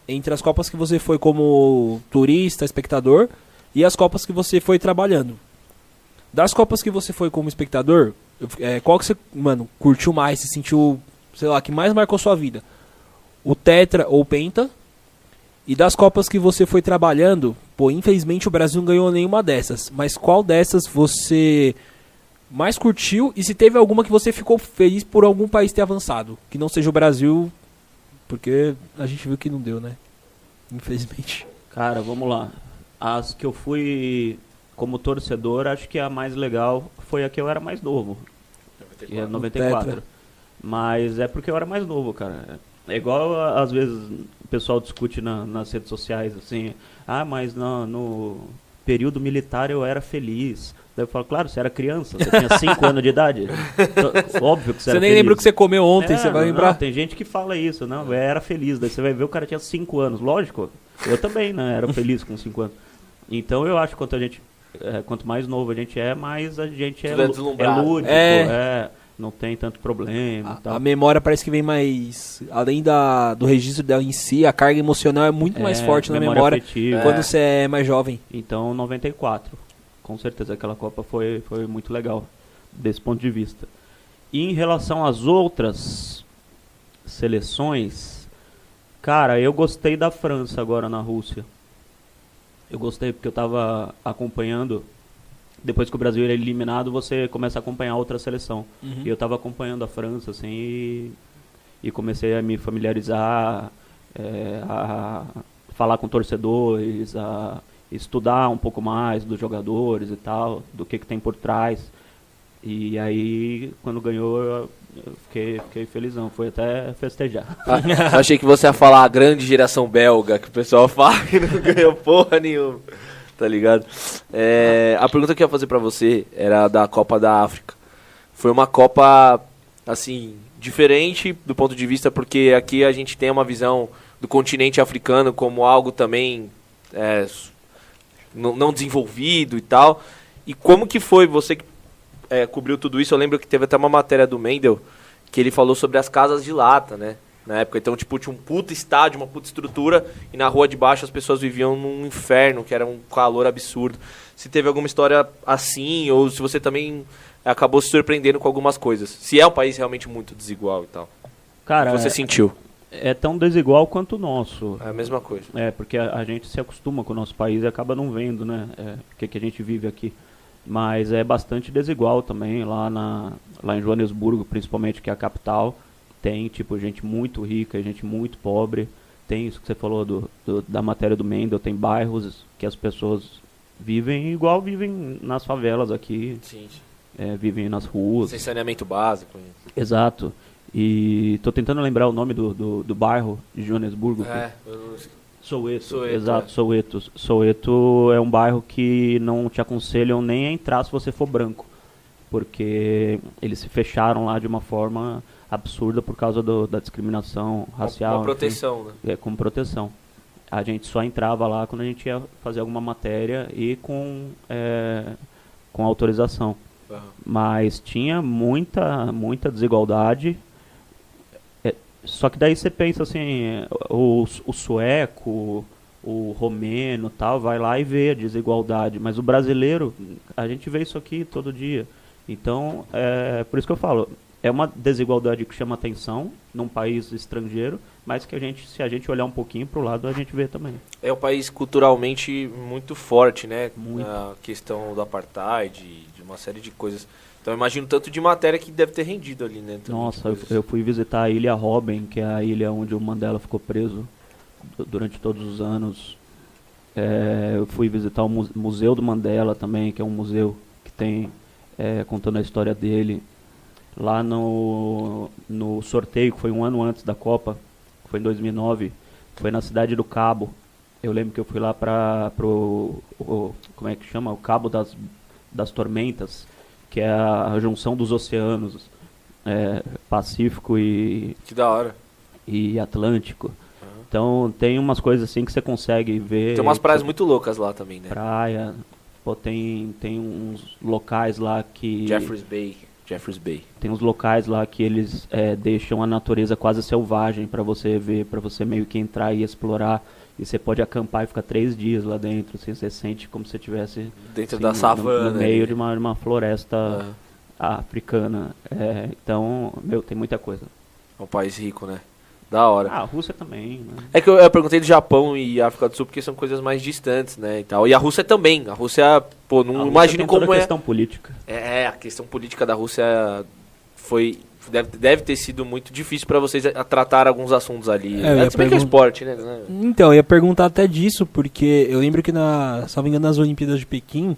entre as Copas que você foi como turista, espectador, e as Copas que você foi trabalhando. Das Copas que você foi como espectador, é, qual que você, mano, curtiu mais, se sentiu, sei lá, que mais marcou sua vida? O Tetra ou o Penta? E das Copas que você foi trabalhando, pô, infelizmente o Brasil não ganhou nenhuma dessas. Mas qual dessas você mais curtiu? E se teve alguma que você ficou feliz por algum país ter avançado? Que não seja o Brasil, porque a gente viu que não deu, né? Infelizmente. Cara, vamos lá. As que eu fui como torcedor, acho que a mais legal foi a que eu era mais novo. Que é 94. Tetra. Mas é porque eu era mais novo, cara. É igual às vezes o pessoal discute na- nas redes sociais assim, ah, mas no, no período militar eu era feliz. Daí eu falo, claro, você era criança, você tinha 5 anos de idade. Então, Óbvio que você, Você era nem feliz. lembra o que você comeu ontem, É, você vai não, lembrar? tem gente que fala isso, não, eu era feliz. Daí você vai ver o cara tinha 5 anos. Lógico, eu também, né? Era feliz com 5 anos. Então eu acho que quanto a gente. é, quanto mais novo a gente é, mais a gente é, Tudo é lu- deslumbrado. lúdico, É. é, não tem tanto problema A, a memória parece que vem mais. Além da, do registro dela em si, a carga emocional é muito mais É, forte na memória afetiva. quando você é mais jovem. Então, 94. Com certeza aquela Copa foi, foi muito legal, desse ponto de vista. E em relação às outras seleções, cara, eu gostei da França agora na Rússia. Eu gostei porque eu estava acompanhando. Depois que o Brasil é eliminado, você começa a acompanhar outra seleção. Uhum. E eu estava acompanhando a França, assim, e, e comecei a me familiarizar, é, a falar com torcedores, a estudar um pouco mais dos jogadores e tal, do que, que tem por trás. E aí, quando ganhou, eu, eu fiquei, fiquei felizão, foi até festejar. Ah, achei que você ia falar a grande geração belga, que o pessoal fala que não ganhou porra nenhuma. Tá ligado? É, a pergunta que eu ia fazer pra você era da Copa da África. Foi uma Copa, assim, diferente do ponto de vista, porque aqui a gente tem uma visão do continente africano como algo também é, não desenvolvido e tal. E como que foi você que é, cobriu tudo isso? Eu lembro que teve até uma matéria do Mendel que ele falou sobre as casas de lata, né? Na época, então, tipo, tinha um puta estádio, uma puta estrutura, e na rua de baixo as pessoas viviam num inferno, que era um calor absurdo. Se teve alguma história assim, ou se você também acabou se surpreendendo com algumas coisas. Se é um país realmente muito desigual e tal. Cara, você é, sentiu. é tão desigual quanto o nosso. É a mesma coisa. É, porque a, a gente se acostuma com o nosso país e acaba não vendo, né? é, o que, que a gente vive aqui. Mas é bastante desigual também, lá, na, lá em Joanesburgo, principalmente, que é a capital. Tem, tipo, gente muito rica gente muito pobre. Tem isso que você falou do, do- da matéria do Mendel, tem bairros que as pessoas vivem igual vivem nas favelas aqui, Sim. é, vivem nas ruas. Sem saneamento básico. Exato. E tô tentando lembrar o nome do, do, do bairro de Joanesburgo. É, eu Soweto, Soweto, exato, é. Soweto. Soweto é um bairro que não te aconselham nem a entrar se você for branco. porque eles se fecharam lá de uma forma absurda por causa do- da discriminação racial. Enfim. proteção, né? É, como proteção. A gente só entrava lá quando a gente ia fazer alguma matéria e com, é, com autorização. Aham. Mas tinha muita, muita desigualdade. É, só que daí você pensa assim, o, o sueco, o romeno tal, vai lá e vê a desigualdade. Mas o brasileiro, a gente vê isso aqui todo dia. Então, é por isso que eu falo, é uma desigualdade que chama atenção num país estrangeiro, mas que a gente, se a gente olhar um pouquinho para o lado, a gente vê também. É um país culturalmente muito forte, né? Muito. A questão do apartheid, de uma série de coisas. Então eu imagino tanto de matéria que deve ter rendido ali, né? Nossa, eu, eu fui visitar a Ilha Robben, que é a ilha onde o Mandela ficou preso du- durante todos os anos. É, eu fui visitar o mu- Museu do Mandela também, que é um museu que tem é, contando a história dele. Lá no, no sorteio, que foi um ano antes da Copa, que foi em 2009, foi na cidade do Cabo. Eu lembro que eu fui lá para pro o- como é que chama, o Cabo das, das Tormentas, que é a, junção dos oceanos é, Pacífico e, Que da hora. e Atlântico. Então tem umas coisas assim que você consegue ver. Tem umas que praias você- muito loucas lá também, né? praia. Pô, tem, tem uns locais lá que. Jeffreys Bay. Jeffreys Bay. Tem uns locais lá que eles é, deixam a natureza quase selvagem para você ver, para você meio que entrar e explorar. E você pode acampar e ficar três dias lá dentro, assim, você sente como se você estivesse Dentro assim, da no- savana. no, meio ali. de uma, uma floresta Aham. africana. É, então, meu, tem muita coisa. É um país rico, né? Da hora. Ah, a Rússia também, né? É que eu, eu perguntei do Japão e África do Sul porque são coisas mais distantes, né? E, tal. e a Rússia também. A Rússia, pô, não A Rússia imagino como a é. questão política. É, a questão política da Rússia foi. Deve, deve ter sido muito difícil pra vocês a, tratar alguns assuntos ali. É, ia É, se bem que é pergun- esporte, né? Então, eu ia perguntar até disso, porque eu lembro que, na, se não me engano, nas Olimpíadas de Pequim,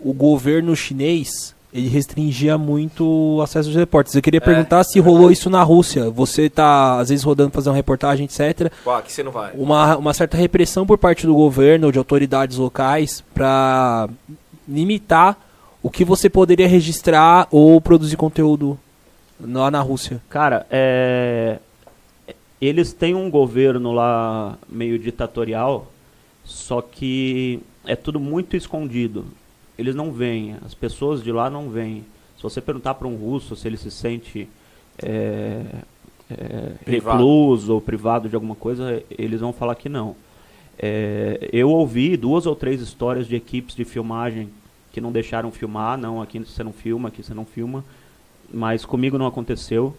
o governo chinês ele restringia muito o acesso dos repórteres. Eu queria É, perguntar se é rolou isso na Rússia. Você tá, às vezes, rodando fazer uma reportagem, etc. Pô, aqui você não vai. Uma, uma certa repressão por parte do governo ou de autoridades locais para limitar o que você poderia registrar ou produzir conteúdo lá na Rússia. Cara, é, eles têm um governo lá meio ditatorial, só que é tudo muito escondido. Eles não veem, as pessoas de lá não veem. Se você perguntar para um russo se ele se sente é, é, recluso ou privado de alguma coisa, eles vão falar que não. É, eu ouvi duas ou três histórias de equipes de filmagem que não deixaram filmar, não, aqui você não filma, aqui você não filma, mas comigo não aconteceu.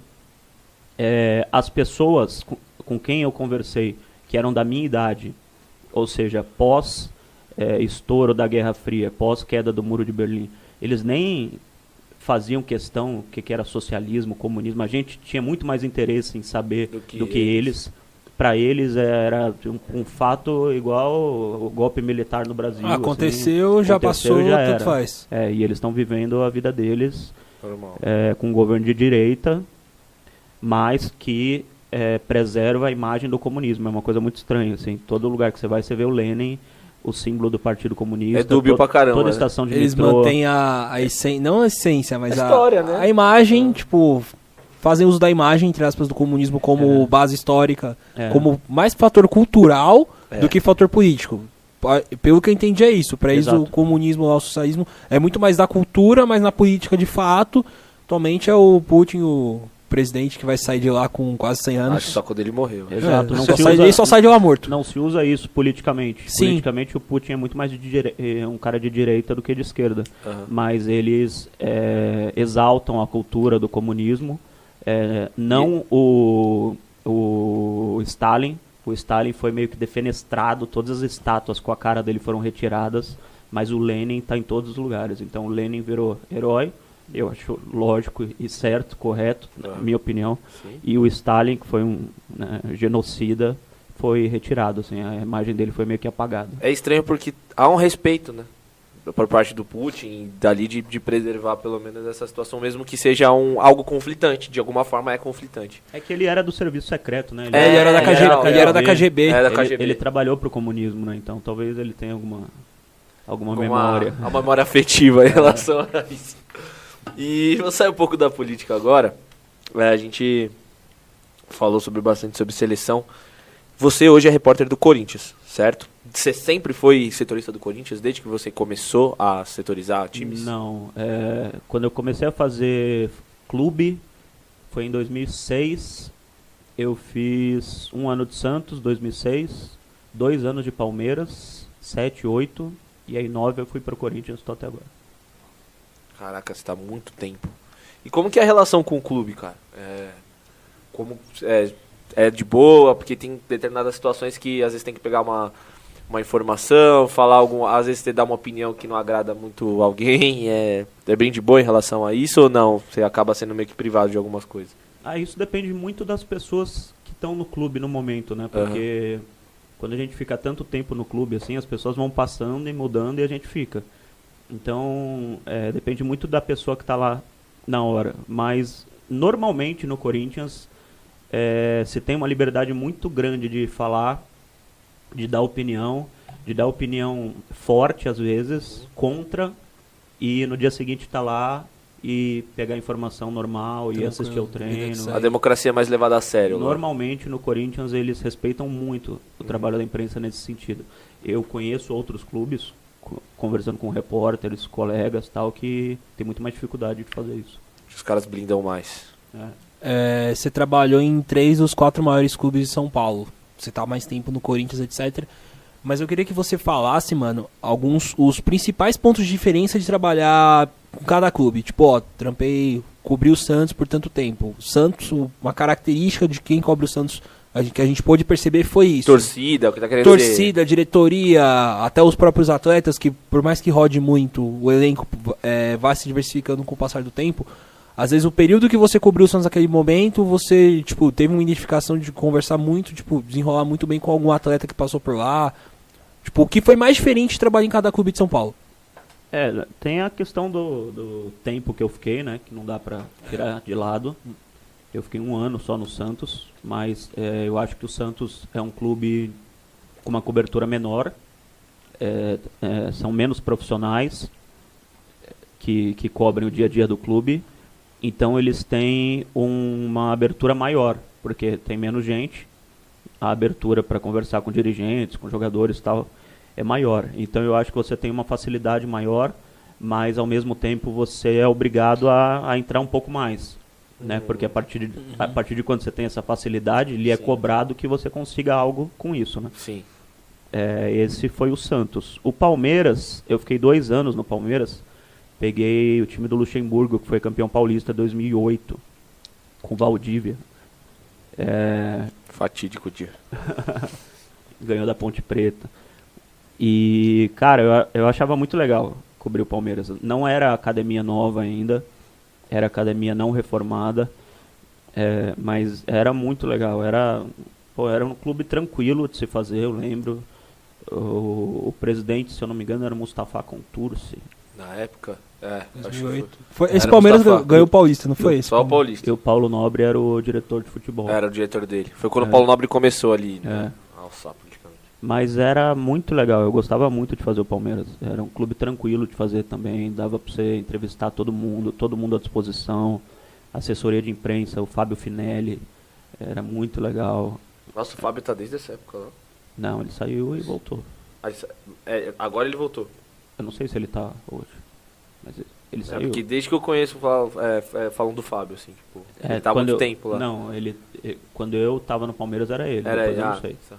É, as pessoas com, com quem eu conversei, que eram da minha idade, ou seja, pós é, estouro da Guerra Fria, pós queda do Muro de Berlim, eles nem faziam questão o que, que era socialismo, comunismo. A gente tinha muito mais interesse em saber Do que do que eles. Para eles era um, um fato igual o golpe militar no Brasil. assim. aconteceu, já aconteceu, passou, já tanto era. faz. É, e eles estão vivendo a vida deles é, com um governo de direita, mas que é, preserva a imagem do comunismo. É uma coisa muito estranha. Assim. Todo lugar que você vai, você vê o Lenin, o símbolo do Partido Comunista. É dúbio to- pra caramba, Toda né? estação de Eles metrô. mantêm a, a essência, não a essência, mas A a, história, né? a imagem, tipo, fazem uso da imagem, entre aspas, do comunismo como É. base histórica, É. como mais fator cultural É. do que fator político. Pelo que eu entendi é isso. Pra eles o comunismo o socialismo é muito mais da cultura, mas na política de fato, atualmente é o Putin, o presidente que vai sair de lá com quase 100 anos. Acho só quando ele morreu. Exato, É, não só se sai, usa- ele só sai de lá morto. Não se usa isso politicamente. Sim. Politicamente o Putin é muito mais de dire... é um cara de direita do que de esquerda. Aham. Mas eles é, exaltam a cultura do comunismo. É, não o, o Stalin. O Stalin foi meio que defenestrado, todas as estátuas com a cara dele foram retiradas, mas o Lenin está em todos os lugares. Então o Lenin virou herói, eu acho lógico e certo, correto, na Aham. minha opinião. Sim. E o Stalin, que foi um né, genocida, foi retirado. Assim, a imagem dele foi meio que apagada. É estranho porque há um respeito, né? Por parte do Putin, dali de, de preservar pelo menos essa situação, mesmo que seja um, algo conflitante. De alguma forma é conflitante. É que ele era do serviço secreto, né? É, ele era da ele era da. KGB. Da ele, KGB. ele trabalhou pro comunismo, né? Então talvez ele tenha alguma, alguma Uma- memória. Uma memória afetiva em relação a isso. E vou sair um pouco da política agora. É, a gente falou sobre bastante sobre seleção. Você hoje é repórter do Corinthians, certo? Você sempre foi setorista do Corinthians desde que você começou a setorizar times? Não, é, quando eu comecei a fazer clube, foi em 2006. Eu fiz um ano de Santos, 2006, dois anos de Palmeiras, 7, 8, e aí 9 eu fui para o Corinthians, estou até agora. Caraca, você tá muito tempo. E como que é a relação com o clube, cara? É, como é, é de boa, porque tem determinadas situações que às vezes tem que pegar uma, uma informação, falar algum, às vezes você dá uma opinião que não agrada muito alguém, é, é bem de boa em relação a isso ou não? Você acaba sendo meio que privado de algumas coisas? Ah, isso depende muito das pessoas que estão no clube no momento, né? Porque quando a gente fica tanto tempo no clube assim, as pessoas vão passando e mudando e a gente fica. Então, é, depende muito da pessoa que está lá na hora. Mas, normalmente no Corinthians, é, se tem uma liberdade muito grande de falar, de dar opinião, de dar opinião forte às vezes, contra, e no dia seguinte estar lá e pegar a informação normal e assistir ao que treino. A democracia é mais levada a sério. né? Normalmente no Corinthians eles respeitam muito o trabalho da imprensa nesse sentido. Eu conheço outros clubes, conversando com repórteres, colegas tal, que tem muito mais dificuldade de fazer isso. Os caras blindam mais. né? É, você trabalhou em três dos quatro maiores clubes de São Paulo. Você tá há mais tempo no Corinthians, etc. Mas eu queria que você falasse, mano, alguns os principais pontos de diferença de trabalhar com cada clube. Tipo, ó, trampei, cobri o Santos por tanto tempo. O Santos, uma característica de quem cobre o Santos, a gente- que a gente pôde perceber foi isso. Torcida, o que tá querendo dizer? Torcida, diretoria, até os próprios atletas, que por mais que rode muito, o elenco é, vai se diversificando com o passar do tempo. Às vezes o período que você cobriu o Santos naquele momento, você, tipo, teve uma identificação de conversar muito, tipo, desenrolar muito bem com algum atleta que passou por lá. Tipo, o que foi mais diferente de trabalhar em cada clube de São Paulo? É, tem a questão do, do tempo que eu fiquei, né? Que não dá pra tirar de lado. Eu fiquei um ano só no Santos, mas é, eu acho que o Santos é um clube com uma cobertura menor. é, é, são menos profissionais que, que cobrem o dia a dia do clube. Então eles têm uma abertura maior, porque tem menos gente. A abertura para conversar com dirigentes, com jogadores e tal, é maior. Então eu acho que você tem uma facilidade maior, mas ao mesmo tempo você é obrigado a, a entrar um pouco mais. Né? Porque a partir, de, a partir de quando você tem essa facilidade, lhe é Sim. cobrado que você consiga algo com isso. Né? Sim. É, esse foi o Santos. O Palmeiras, eu fiquei dois anos no Palmeiras. Peguei o time do Luxemburgo, que foi campeão paulista em 2008, com o Valdívia. É, Fatídico dia. ganhou da Ponte Preta. E, cara, eu, eu achava muito legal cobrir o Palmeiras. Não era academia nova ainda, era academia não reformada, é, mas era muito legal. Era, pô, era um clube tranquilo de se fazer, eu lembro. O, o presidente, se eu não me engano, era o Mustafa Contursi. Na época, é. acho que 2008. foi. Era esse Palmeiras Mustafa. ganhou o Paulista, não foi esse? Só o Paulista. E o Paulo Nobre era o diretor de futebol. Era o diretor dele. Foi quando É. o Paulo Nobre começou ali, né? É. A alçar politicamente. Mas era muito legal, eu gostava muito de fazer o Palmeiras. Era um clube tranquilo de fazer também, dava pra você entrevistar todo mundo, todo mundo à disposição. Assessoria de imprensa, o Fábio Finelli, era muito legal. Nossa, o Fábio tá desde essa época, não? Não, ele saiu e voltou. Ah, é, agora ele voltou. Eu não sei se ele tá hoje, mas ele É, saiu. porque desde que eu conheço, fal- é, é, falam do Fábio, assim, tipo. É, ele tá há quando muito eu- tempo lá. Não, ele, quando eu tava no Palmeiras era ele, Era ele, eu ah, não sei. tá.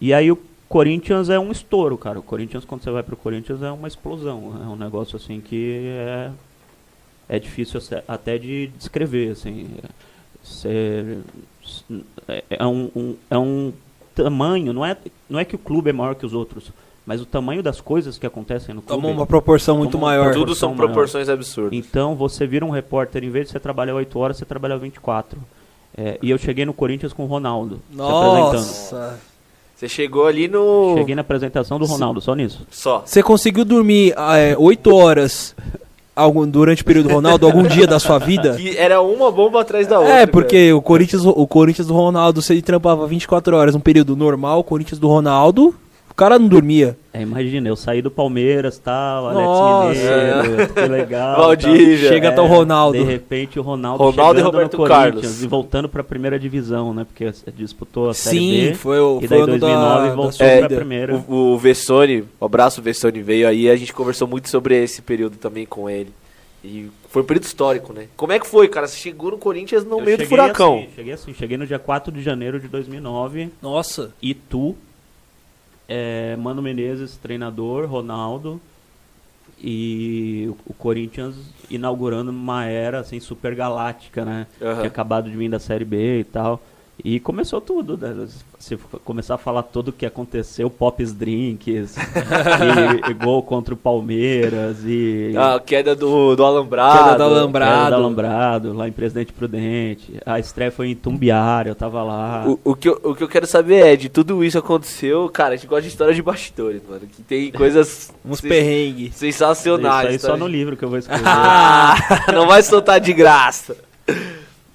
E aí o Corinthians é um estouro, cara. O Corinthians, quando você vai pro Corinthians, é uma explosão. É um negócio assim que é, é difícil até de descrever, assim. Você, é, é um, um- é um tamanho, não é, não é que o clube é maior que os outros, mas o tamanho das coisas que acontecem no clube. Tomou uma proporção muito uma maior. Tudo são maior. proporções absurdas. Então você vira um repórter, em vez de você trabalhar 8 horas, você trabalha 24. É, e eu cheguei no Corinthians com o Ronaldo, se apresentando. Você chegou ali no. Cheguei na apresentação do Ronaldo, só nisso. Só. Você conseguiu dormir é, 8 horas algum, durante o período do Ronaldo, algum dia da sua vida? Que era uma bomba atrás da outra. É, porque o Corinthians, o Corinthians do Ronaldo, se ele trampava 24 horas num período normal, o Corinthians do Ronaldo cara não dormia. É, imagina, eu saí do Palmeiras, tal, Nossa. Alex Mineiro, que legal. Valdívia. Chega até o Ronaldo. De repente o Ronaldo, Ronaldo e chegando Roberto no Corinthians Carlos. e voltando pra primeira divisão, né? Porque disputou a Série Sim, B. foi o e foi daí o ano 2009 da, voltou É, primeira. O, o Vessone, o abraço Vessone veio aí, a gente conversou muito sobre esse período também com ele. E foi um período histórico, né? Como é que foi, cara? Você chegou no Corinthians no Eu meio do cheguei furacão. Assim, cheguei assim, cheguei no dia 4 de janeiro de 2009, Nossa. Itu, é, Mano Menezes, treinador, Ronaldo, e o, Corinthians inaugurando uma era assim, super galáctica, né? Aham. Tinha acabado de vir da Série B e tal. E começou tudo, né? Se começar a falar tudo o que aconteceu, Pops Drinks, e, e gol contra o Palmeiras, e A queda do, do Alambrado. Queda do Alambrado. queda do Alambrado, lá em Presidente Prudente. A estreia foi em Tumbiara, eu tava lá. O, o, que eu, o que eu quero saber é, de tudo isso aconteceu, cara, a gente gosta de história de bastidores, mano. Que tem coisas Uns sen- perrengues. sensacionais. Isso aí só história no de- livro que eu vou escrever. Ah, não vai soltar de graça.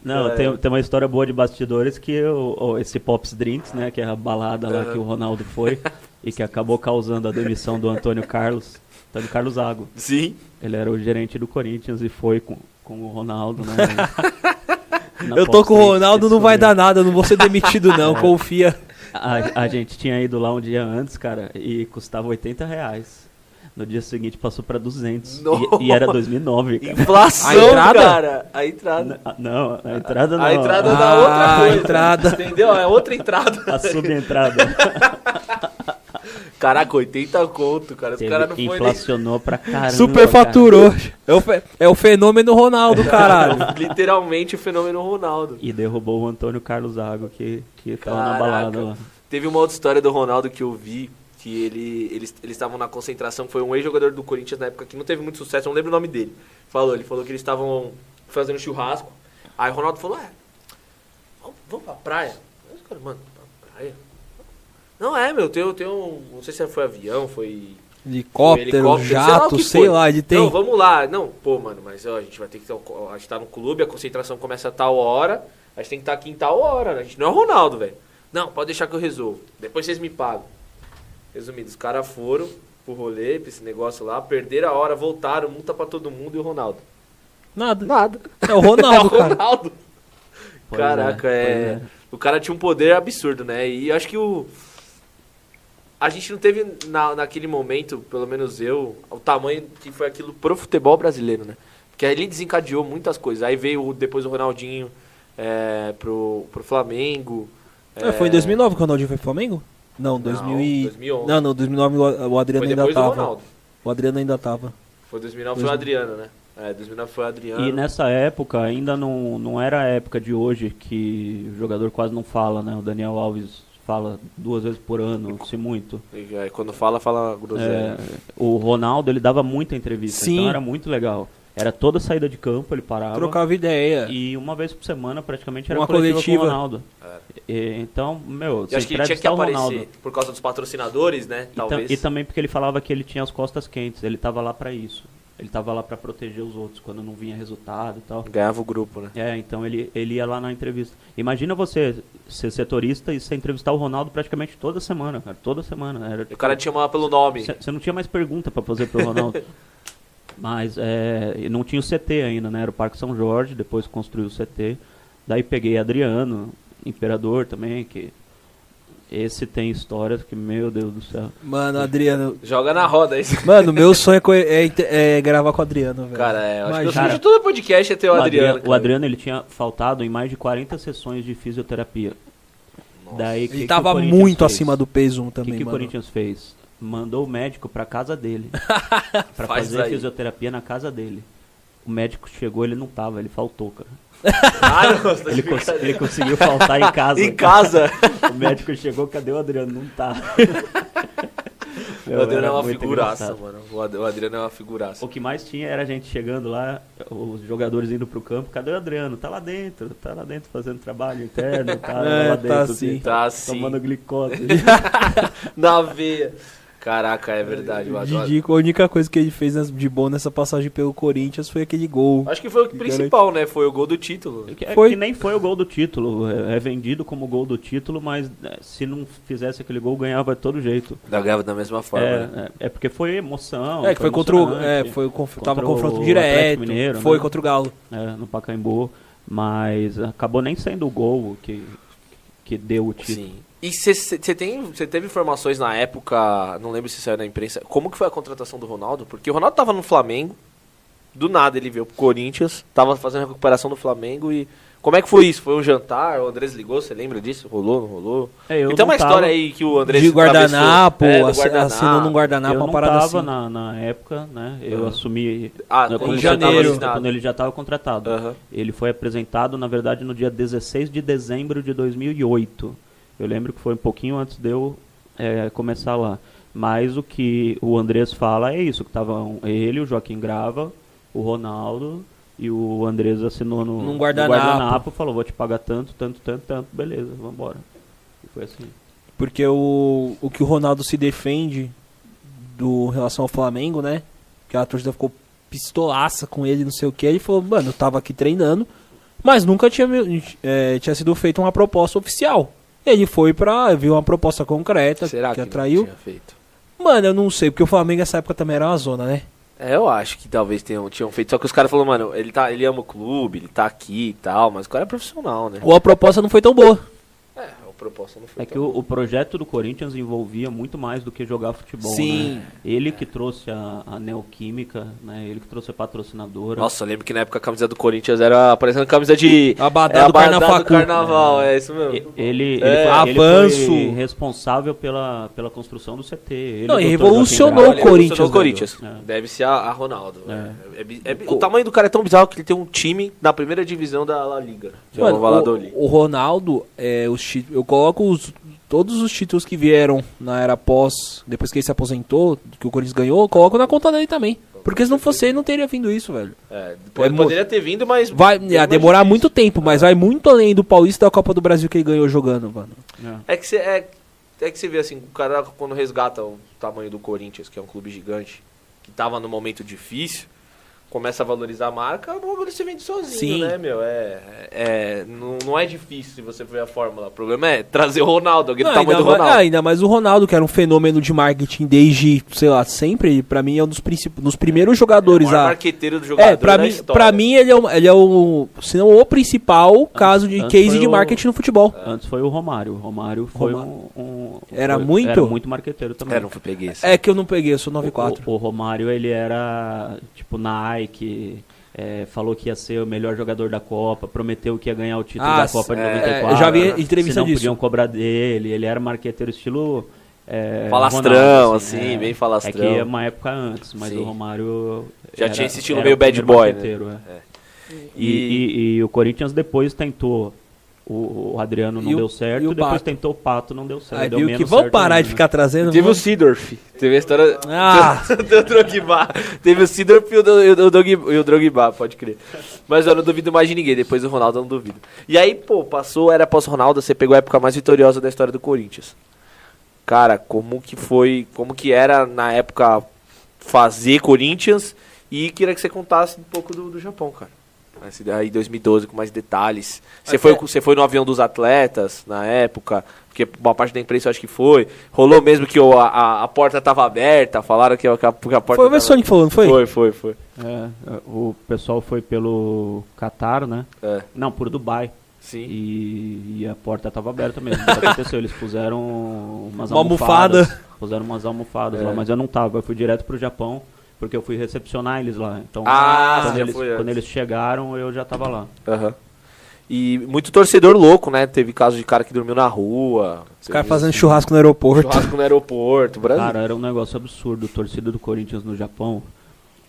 Não, É. tem, tem uma história boa de bastidores que o- esse Pops Drinks, né, que é a balada lá que o Ronaldo foi e que acabou causando a demissão do Antônio Carlos, Antônio Carlos Zago. Sim. Ele era o gerente do Corinthians e foi com, com o Ronaldo, né? Eu tô Pops com o Ronaldo, não vai dar nada, não vou ser demitido não, confia. A, a gente tinha ido lá um dia antes, cara, e custava 80 reais. No dia seguinte passou pra 200. E, e era 2009, cara. Inflação, A entrada? cara. A entrada. N- Não, a entrada não. A entrada Ah, da outra coisa. a entrada. Entendeu? É outra entrada. A subentrada. Caraca, 80 conto, cara. Os Teve- caras não foi nem... inflacionou pra caramba. Superfaturou. É o, fe- é o fenômeno Ronaldo, caralho. Literalmente o fenômeno Ronaldo. cara. E derrubou o Antônio Carlos Zago, que, que tava na balada lá. Teve uma outra história do Ronaldo que eu vi, que ele, eles eles estavam na concentração, foi um ex-jogador do Corinthians na época que não teve muito sucesso, eu não lembro o nome dele. Falou, ele falou que eles estavam fazendo churrasco. Aí o Ronaldo falou, é, vamos, pra praia. Aí os caras, mano, pra praia? Não é, meu, tem, tem um. Não sei se foi avião, foi. Helicóptero, Helicóptero, sei lá jato, sei lá, ele tem. Não, vamos lá. Não, pô, mano, mas ó, a gente vai ter que um- A gente tá no clube, a concentração começa a tal hora. A gente tem que estar aqui em tal hora. né? A gente não é o Ronaldo, velho. Não, pode deixar que eu resolvo. Depois vocês me pagam. Resumindo, os caras foram pro rolê, pra esse negócio lá, perderam a hora, voltaram, multa pra todo mundo e o Ronaldo. Nada. Nada. É o Ronaldo, é o cara. Ronaldo. Pois Caraca, é, é, é. O cara tinha um poder absurdo, né? E eu acho que o. A gente não teve na, naquele momento, pelo menos eu, o tamanho que foi aquilo pro futebol brasileiro, né? Porque aí ele desencadeou muitas coisas. Aí veio o- depois o Ronaldinho é, pro, pro Flamengo. É, foi em 2009 que o Ronaldinho foi pro Flamengo? Não, 2000 e... 2011. Não, não, 2009 o- Adriano foi ainda tava. O Adriano ainda tava. Foi 2009 foi o Adriano, né? É, 2009 foi o Adriano. E nessa época ainda não, não era a época de hoje que o jogador quase não fala, né? O Daniel Alves fala duas vezes por ano, se muito. E aí, quando fala, fala groselha. É, o Ronaldo, ele dava muita entrevista, Sim. então era muito legal. Era toda saída de campo, ele parava. Trocava ideia. E uma vez por semana, praticamente, era Uma coletiva, coletiva. com o Ronaldo. E, então, meu, Eu você acho que ele tinha que aparecer Ronaldo. por causa dos patrocinadores, né? E, Talvez. e também porque ele falava que ele tinha as costas quentes, ele tava lá pra isso. Ele tava lá pra proteger os outros quando não vinha resultado e tal. Ganhava o grupo, né? É, então ele, ele ia lá na entrevista. Imagina você ser setorista e você entrevistar o Ronaldo praticamente toda semana, cara. Toda semana. Era, O cara te chamava pelo nome. Você não tinha mais pergunta pra fazer pro Ronaldo. Mas é, não tinha o CT ainda, né? Era o Parque São Jorge, depois construiu o CT. Daí peguei Adriano, Imperador também, que esse tem histórias que, meu Deus do céu. Mano, Adriano. Joga na roda aí. Mano, meu sonho é, é é gravar com o Adriano, velho. Cara, é, eu acho que o Imagina. sonho de todo podcast é ter o, Adriano. o cara. Adriano ele tinha faltado em mais de 40 sessões de fisioterapia. Daí, que Ele que tava o Corinthians muito fez? acima do peso 1 O que, também, que o. Corinthians fez? Mandou o médico pra casa dele. pra Faz fazer aí. fisioterapia na casa dele. O médico chegou, ele não tava, ele faltou, cara. Ah, não, você tá Ele, cons- ele conseguiu faltar em casa. Em casa. O médico chegou, cadê o Adriano? Não tá. o Adriano é uma figuraça, engraçado. mano. O Ad- o Adriano é uma figuraça. O que mais tinha era a gente chegando lá, os jogadores indo pro campo, cadê o Adriano? Tá lá dentro, tá lá dentro fazendo trabalho interno, tá É, lá tá dentro, assim. Tá assim. tomando glicose. Na veia. Caraca, é verdade. eu adoro. Didi, a única coisa que ele fez de bom nessa passagem pelo Corinthians foi aquele gol. Acho que foi o principal, né? Foi o gol do título. É que, é Foi. que nem foi o gol do título. É, é vendido como gol do título, mas é, se não fizesse aquele gol, ganhava de todo jeito. Ganhava da mesma forma. É, né? é, é porque foi emoção. É, que foi contra o. É, foi o conf, tava confronto o direto. Mineiro, foi né? contra o Galo. é, no Pacaembu. Mas acabou nem sendo o gol que, que deu o título. Sim. E você tem, você teve informações na época, não lembro se saiu na imprensa, como que foi a contratação do Ronaldo? Porque o Ronaldo tava no Flamengo, do nada ele veio pro Corinthians, tava fazendo a recuperação do Flamengo e como é que foi isso? Foi um jantar? O Andrés ligou, você lembra disso? Rolou, não rolou? É, eu e uma não tava- história aí que o Andrés De guardanapo, é, guardanapo. assinando um guardanapo, eu uma não parada tava assim. na, na época, né? Eu Uhum. assumi Ah, né, quando tava janeiro. assinado, quando ele já estava contratado. Aham. Ele foi apresentado, na verdade, no dia 16 de dezembro de 2008. Eu lembro que foi um pouquinho antes de eu é, começar lá. Mas o que o Andrés fala é isso, que estavam ele, o Joaquim Grava, o Ronaldo e o Andrés assinou no, Num no guardanapo. falou, vou te pagar tanto, tanto, tanto, tanto, beleza, vambora. E foi assim. Porque o, o que o Ronaldo se defende do em relação ao Flamengo, né? Que a torcida ficou pistolaça com ele, não sei o que. Ele falou, mano, eu tava aqui treinando, mas nunca tinha, é, tinha sido feita uma proposta oficial. Ele foi pra. viu uma proposta concreta Será que, que, atraiu. tinha feito? Mano, eu não sei, porque o Flamengo nessa época também era uma zona, né? É, eu acho que talvez tenham, tinham feito. Só que os caras falaram, mano, ele, tá, ele ama o clube, ele tá aqui e tal, mas o cara é profissional, né? Ou a proposta não foi tão boa. É, proposta não foi É que o, o projeto do Corinthians envolvia muito mais do que jogar futebol. Sim. né? Ele que trouxe a, a Neoquímica, né? Ele que trouxe a patrocinadora. Nossa, eu lembro que na época a camisa do Corinthians era parecendo camisa de. Abadá é, do abadá Carnafacu. carnaval, é isso mesmo. Ele, ele, É, foi, ele avanço. foi responsável pela, pela construção do CT. Ele Não, e e o Dr. revolucionou o. Corinthians, Corinthians. É. Deve ser a, a Ronaldo. É. É. É é o tamanho do cara é tão bizarro que ele tem um time na primeira divisão da La Liga. É Mano, o, o Ronaldo, é, os eu coloco os- todos os títulos que vieram na era pós, depois que ele se aposentou, que o Corinthians ganhou, eu coloco na conta dele também. Porque se não fosse ele, não teria vindo isso, velho. É, pode- É poderia ter vindo, mas. Vai ia demorar difícil. muito tempo, mas vai muito além do Paulista da Copa do Brasil que ele ganhou jogando, mano. É. É que você é, é que você vê assim, o cara quando resgata o tamanho do Corinthians, que é um clube gigante, que tava num momento difícil, começa a valorizar a marca, o bagulho se vende sozinho, Sim. né, meu? É, é, não, não é difícil se você ver a fórmula. O problema é trazer o Ronaldo, alguém do Não, tamanho ainda, do mais, Ronaldo. ah, ainda mais o Ronaldo, que era um fenômeno de marketing desde, sei lá, sempre, pra mim é um dos, dos primeiros jogadores o maior a... marqueteiro do jogador É, pra da mim, história. pra mim ele é, o, ele é o, se não o principal caso de antes case de o- marketing no futebol. Antes foi o Romário. O Romário foi Romário. um, um- Era foi- muito? Era muito marqueteiro também. É, não peguei esse. É que eu não peguei, eu sou 94. O, o Romário, ele era tipo Nike, é, falou que ia ser o melhor jogador da Copa, prometeu que ia ganhar o título Ah, da Copa de é, 94. eu já vi se entrevista não disso. podiam cobrar dele, ele era marqueteiro estilo... é, Falastrão, Ronaldo, assim, bem É falastrão. que é uma época antes, mas Sim. o Romário... Já era- tinha esse estilo meio bad boy, né? é. É. E, e- e o Corinthians depois tentou. O, o Adriano não E o- deu certo, e o depois Pato? tentou o Pato, não deu certo. Aí deu viu que certo parar ainda, de ficar trazendo. Teve o Sidorf. Teve a história. Ah! do Drogba. Teve o Sidorf e o, Do- o, Drogba, e o Drogba, pode crer. Mas eu não duvido mais de ninguém. Depois do Ronaldo eu não duvido. E aí, pô, passou, era pós-Ronaldo, você pegou a época mais vitoriosa da história do Corinthians. Cara, como que foi. Como que era na época fazer Corinthians? E queria que você contasse um pouco do, do Japão, cara. Aí 2012 com mais detalhes. Você foi, você foi no avião dos atletas na época, porque uma parte da imprensa eu acho que foi. Rolou mesmo que a, a, a porta tava aberta, falaram que, a- que a, que porta Foi o tava- Sonic falando, foi? Foi, foi, foi. É, o pessoal foi pelo Qatar, né? É, Não, por Dubai. sim. E, e a porta estava aberta mesmo. O que aconteceu? Eles puseram umas Uma almofadas. almofada. Puseram umas almofadas É. lá, mas eu não tava. Eu fui direto pro Japão, porque eu fui recepcionar eles lá. Então, Ah, quando, eles, quando eles chegaram, eu já tava lá. Aham. E muito torcedor louco, né? Teve caso de cara que dormiu na rua. Os caras fazendo churrasco no aeroporto. churrasco no aeroporto. Brasil. Cara, era um negócio absurdo. Torcida do Corinthians no Japão.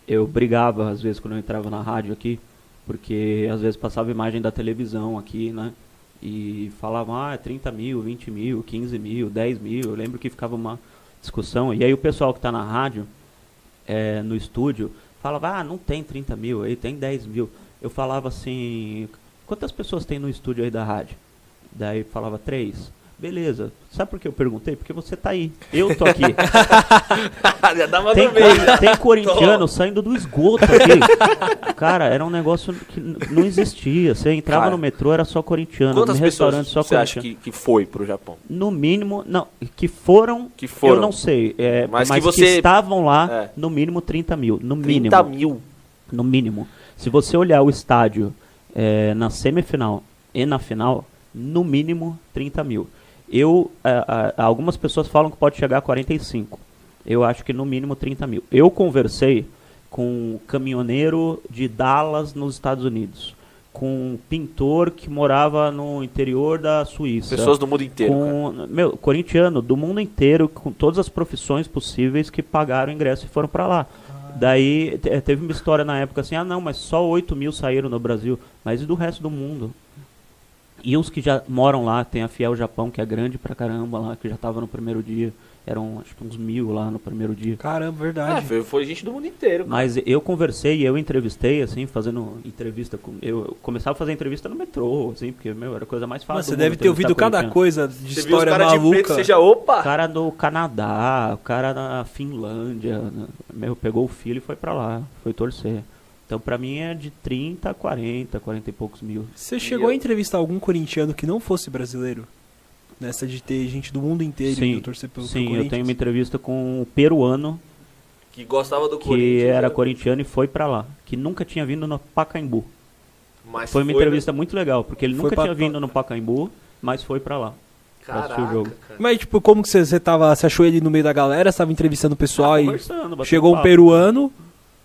Eu brigava às vezes quando eu entrava na rádio aqui, porque às vezes passava imagem da televisão aqui, né? E falavam, ah, é 30 mil, 20 mil, 15 mil, 10 mil. Eu lembro que ficava uma discussão. E aí o pessoal que tá na rádio, é, no estúdio, falava, ah, não tem 30 mil aí, tem 10 mil. Eu falava assim, quantas pessoas tem no estúdio aí da rádio? Daí falava três. Beleza. Sabe por que eu perguntei? Porque você tá aí. Eu tô aqui. Já Tem, no meio. cor- tem corintiano saindo do esgoto aqui. Cara, era um negócio que não existia. Você entrava Cara, no metrô, era só corintiano. Quantas no pessoas restaurante, só você acha que, que foi pro Japão? No mínimo, não, que foram, Que foram. eu não sei, é, Mas mas, que que, você- estavam lá, É. no mínimo 30 mil, no 30 mínimo, mil. no mínimo. Se você olhar o estádio é, na semifinal e na final, no mínimo 30 mil. Eu, a- a- algumas pessoas falam que pode chegar a 45. Eu acho que no mínimo 30 mil. Eu conversei com um caminhoneiro de Dallas, nos Estados Unidos, com um pintor que morava no interior da Suíça. Pessoas do mundo inteiro. cara. com, meu, corintiano do mundo inteiro, com todas as profissões possíveis que pagaram ingresso e foram pra lá. Daí te- teve uma história na época assim, ah não, mas só 8 mil saíram no Brasil, mas e do resto do mundo? E os que já moram lá, tem a Fiel Japão, que é grande pra caramba lá, que já tava no primeiro dia, eram acho que uns mil lá no primeiro dia. Caramba, Ah, verdade. foi, foi gente do mundo inteiro. cara. Mas eu conversei e eu entrevistei, assim, fazendo entrevista com. Eu começava a fazer entrevista no metrô, assim, porque, meu, era a coisa mais fácil. Mas você deve ter ouvido cada coisa de Você viu os história caras de preto, maluca. já, opa! O cara do Canadá, o cara da Finlândia, né? meu, pegou o filho e foi pra lá, foi torcer. Então pra mim é de 30 a 40, 40 e poucos mil. Você chegou a eu- entrevistar algum corintiano que não fosse brasileiro? Nessa de ter gente do mundo inteiro Sim, torcer pelo Sim, eu tenho uma entrevista com um peruano Que gostava do que Corinthians. era né? corintiano e foi pra lá, que nunca tinha vindo no Pacaembu. Mas Foi uma entrevista muito legal, porque ele Foi nunca pra- tinha vindo no Pacaembu, mas foi pra lá. Caraca, o jogo. cara. Mas, tipo, como que você, você tava. Você achou ele no meio da galera? Você tava entrevistando o pessoal Ah, e chegou um papo. peruano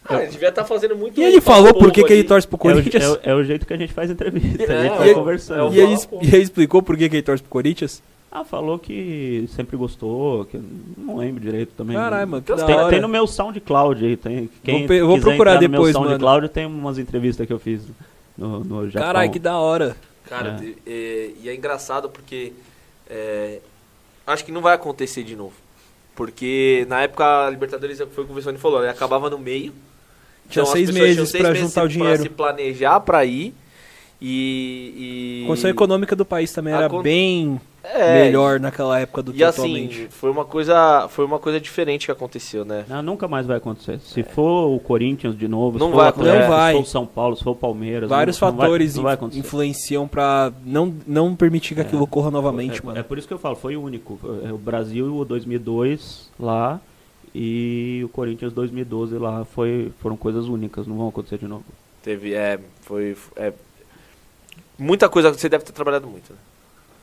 Ah, ele devia estar fazendo muito e ele falou por que, que ele torce pro É o, Corinthians? é o- é o jeito que a gente faz entrevista, a É, gente é vai conversando. é o- E ele, e ele explicou por que, que ele torce pro Corinthians? Ah, falou que sempre gostou, que não lembro direito também. Caralho, mano, que Tem- da hora. tem no meu SoundCloud aí, tem. Quem Vou pe- vou procurar entrar no depois, meu mano. SoundCloud tem umas entrevistas que eu fiz no, no Japão. Caralho, que da hora. Cara, É. é, e é engraçado porque é, acho que não vai acontecer de novo. Porque na época a Libertadores foi o que o Vissone falou, né? acabava no meio. Tinha as seis meses pra juntar o dinheiro. se planejar pra ir. E. e A condição econômica do país também era con- bem é, melhor naquela época do que E assim, atualmente. foi uma coisa, foi uma coisa diferente que aconteceu, né? Não, nunca mais vai acontecer. Se for o Corinthians de novo, Não se for vai o Atlético, acontecer. Não vai. se for o São Paulo, se for o Palmeiras. Vários não, não vai- fatores não vai, acontecer. influenciam pra não, não permitir que aquilo ocorra novamente, é, mano. é por isso que eu falo, foi único. É o Brasil o 2002 lá e o Corinthians 2012 lá foi, foram coisas únicas, não vão acontecer de novo. Teve, é, foi, é, muita coisa, você deve ter trabalhado muito, né?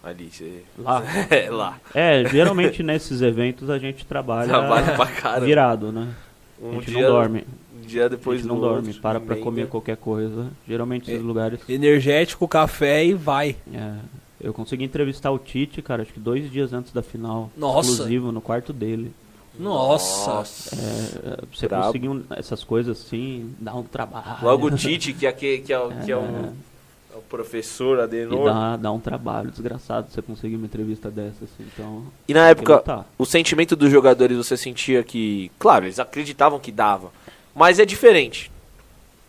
Ali, você... Lá. É, lá. É, geralmente nesses eventos a gente trabalha Trabalha virado, né? a Um gente dia, não dorme. Um dia depois a gente não do dorme, outro, para pra comer qualquer coisa. Geralmente esses É. lugares. Energético, café e vai. é, eu consegui entrevistar o Tite, cara, acho que dois dias antes da final. Nossa. Exclusivo no quarto dele. Nossa. Nossa. É, você Brabo. conseguir um- essas coisas assim, dá um trabalho. Logo o Tite, que é, que, que é, o- que é, o, é o professor E Adenor. dá, dá um trabalho desgraçado você conseguir uma entrevista dessa, assim, então. E na época, lutar. o sentimento dos jogadores, você sentia que... Claro, eles acreditavam que dava. Mas é diferente.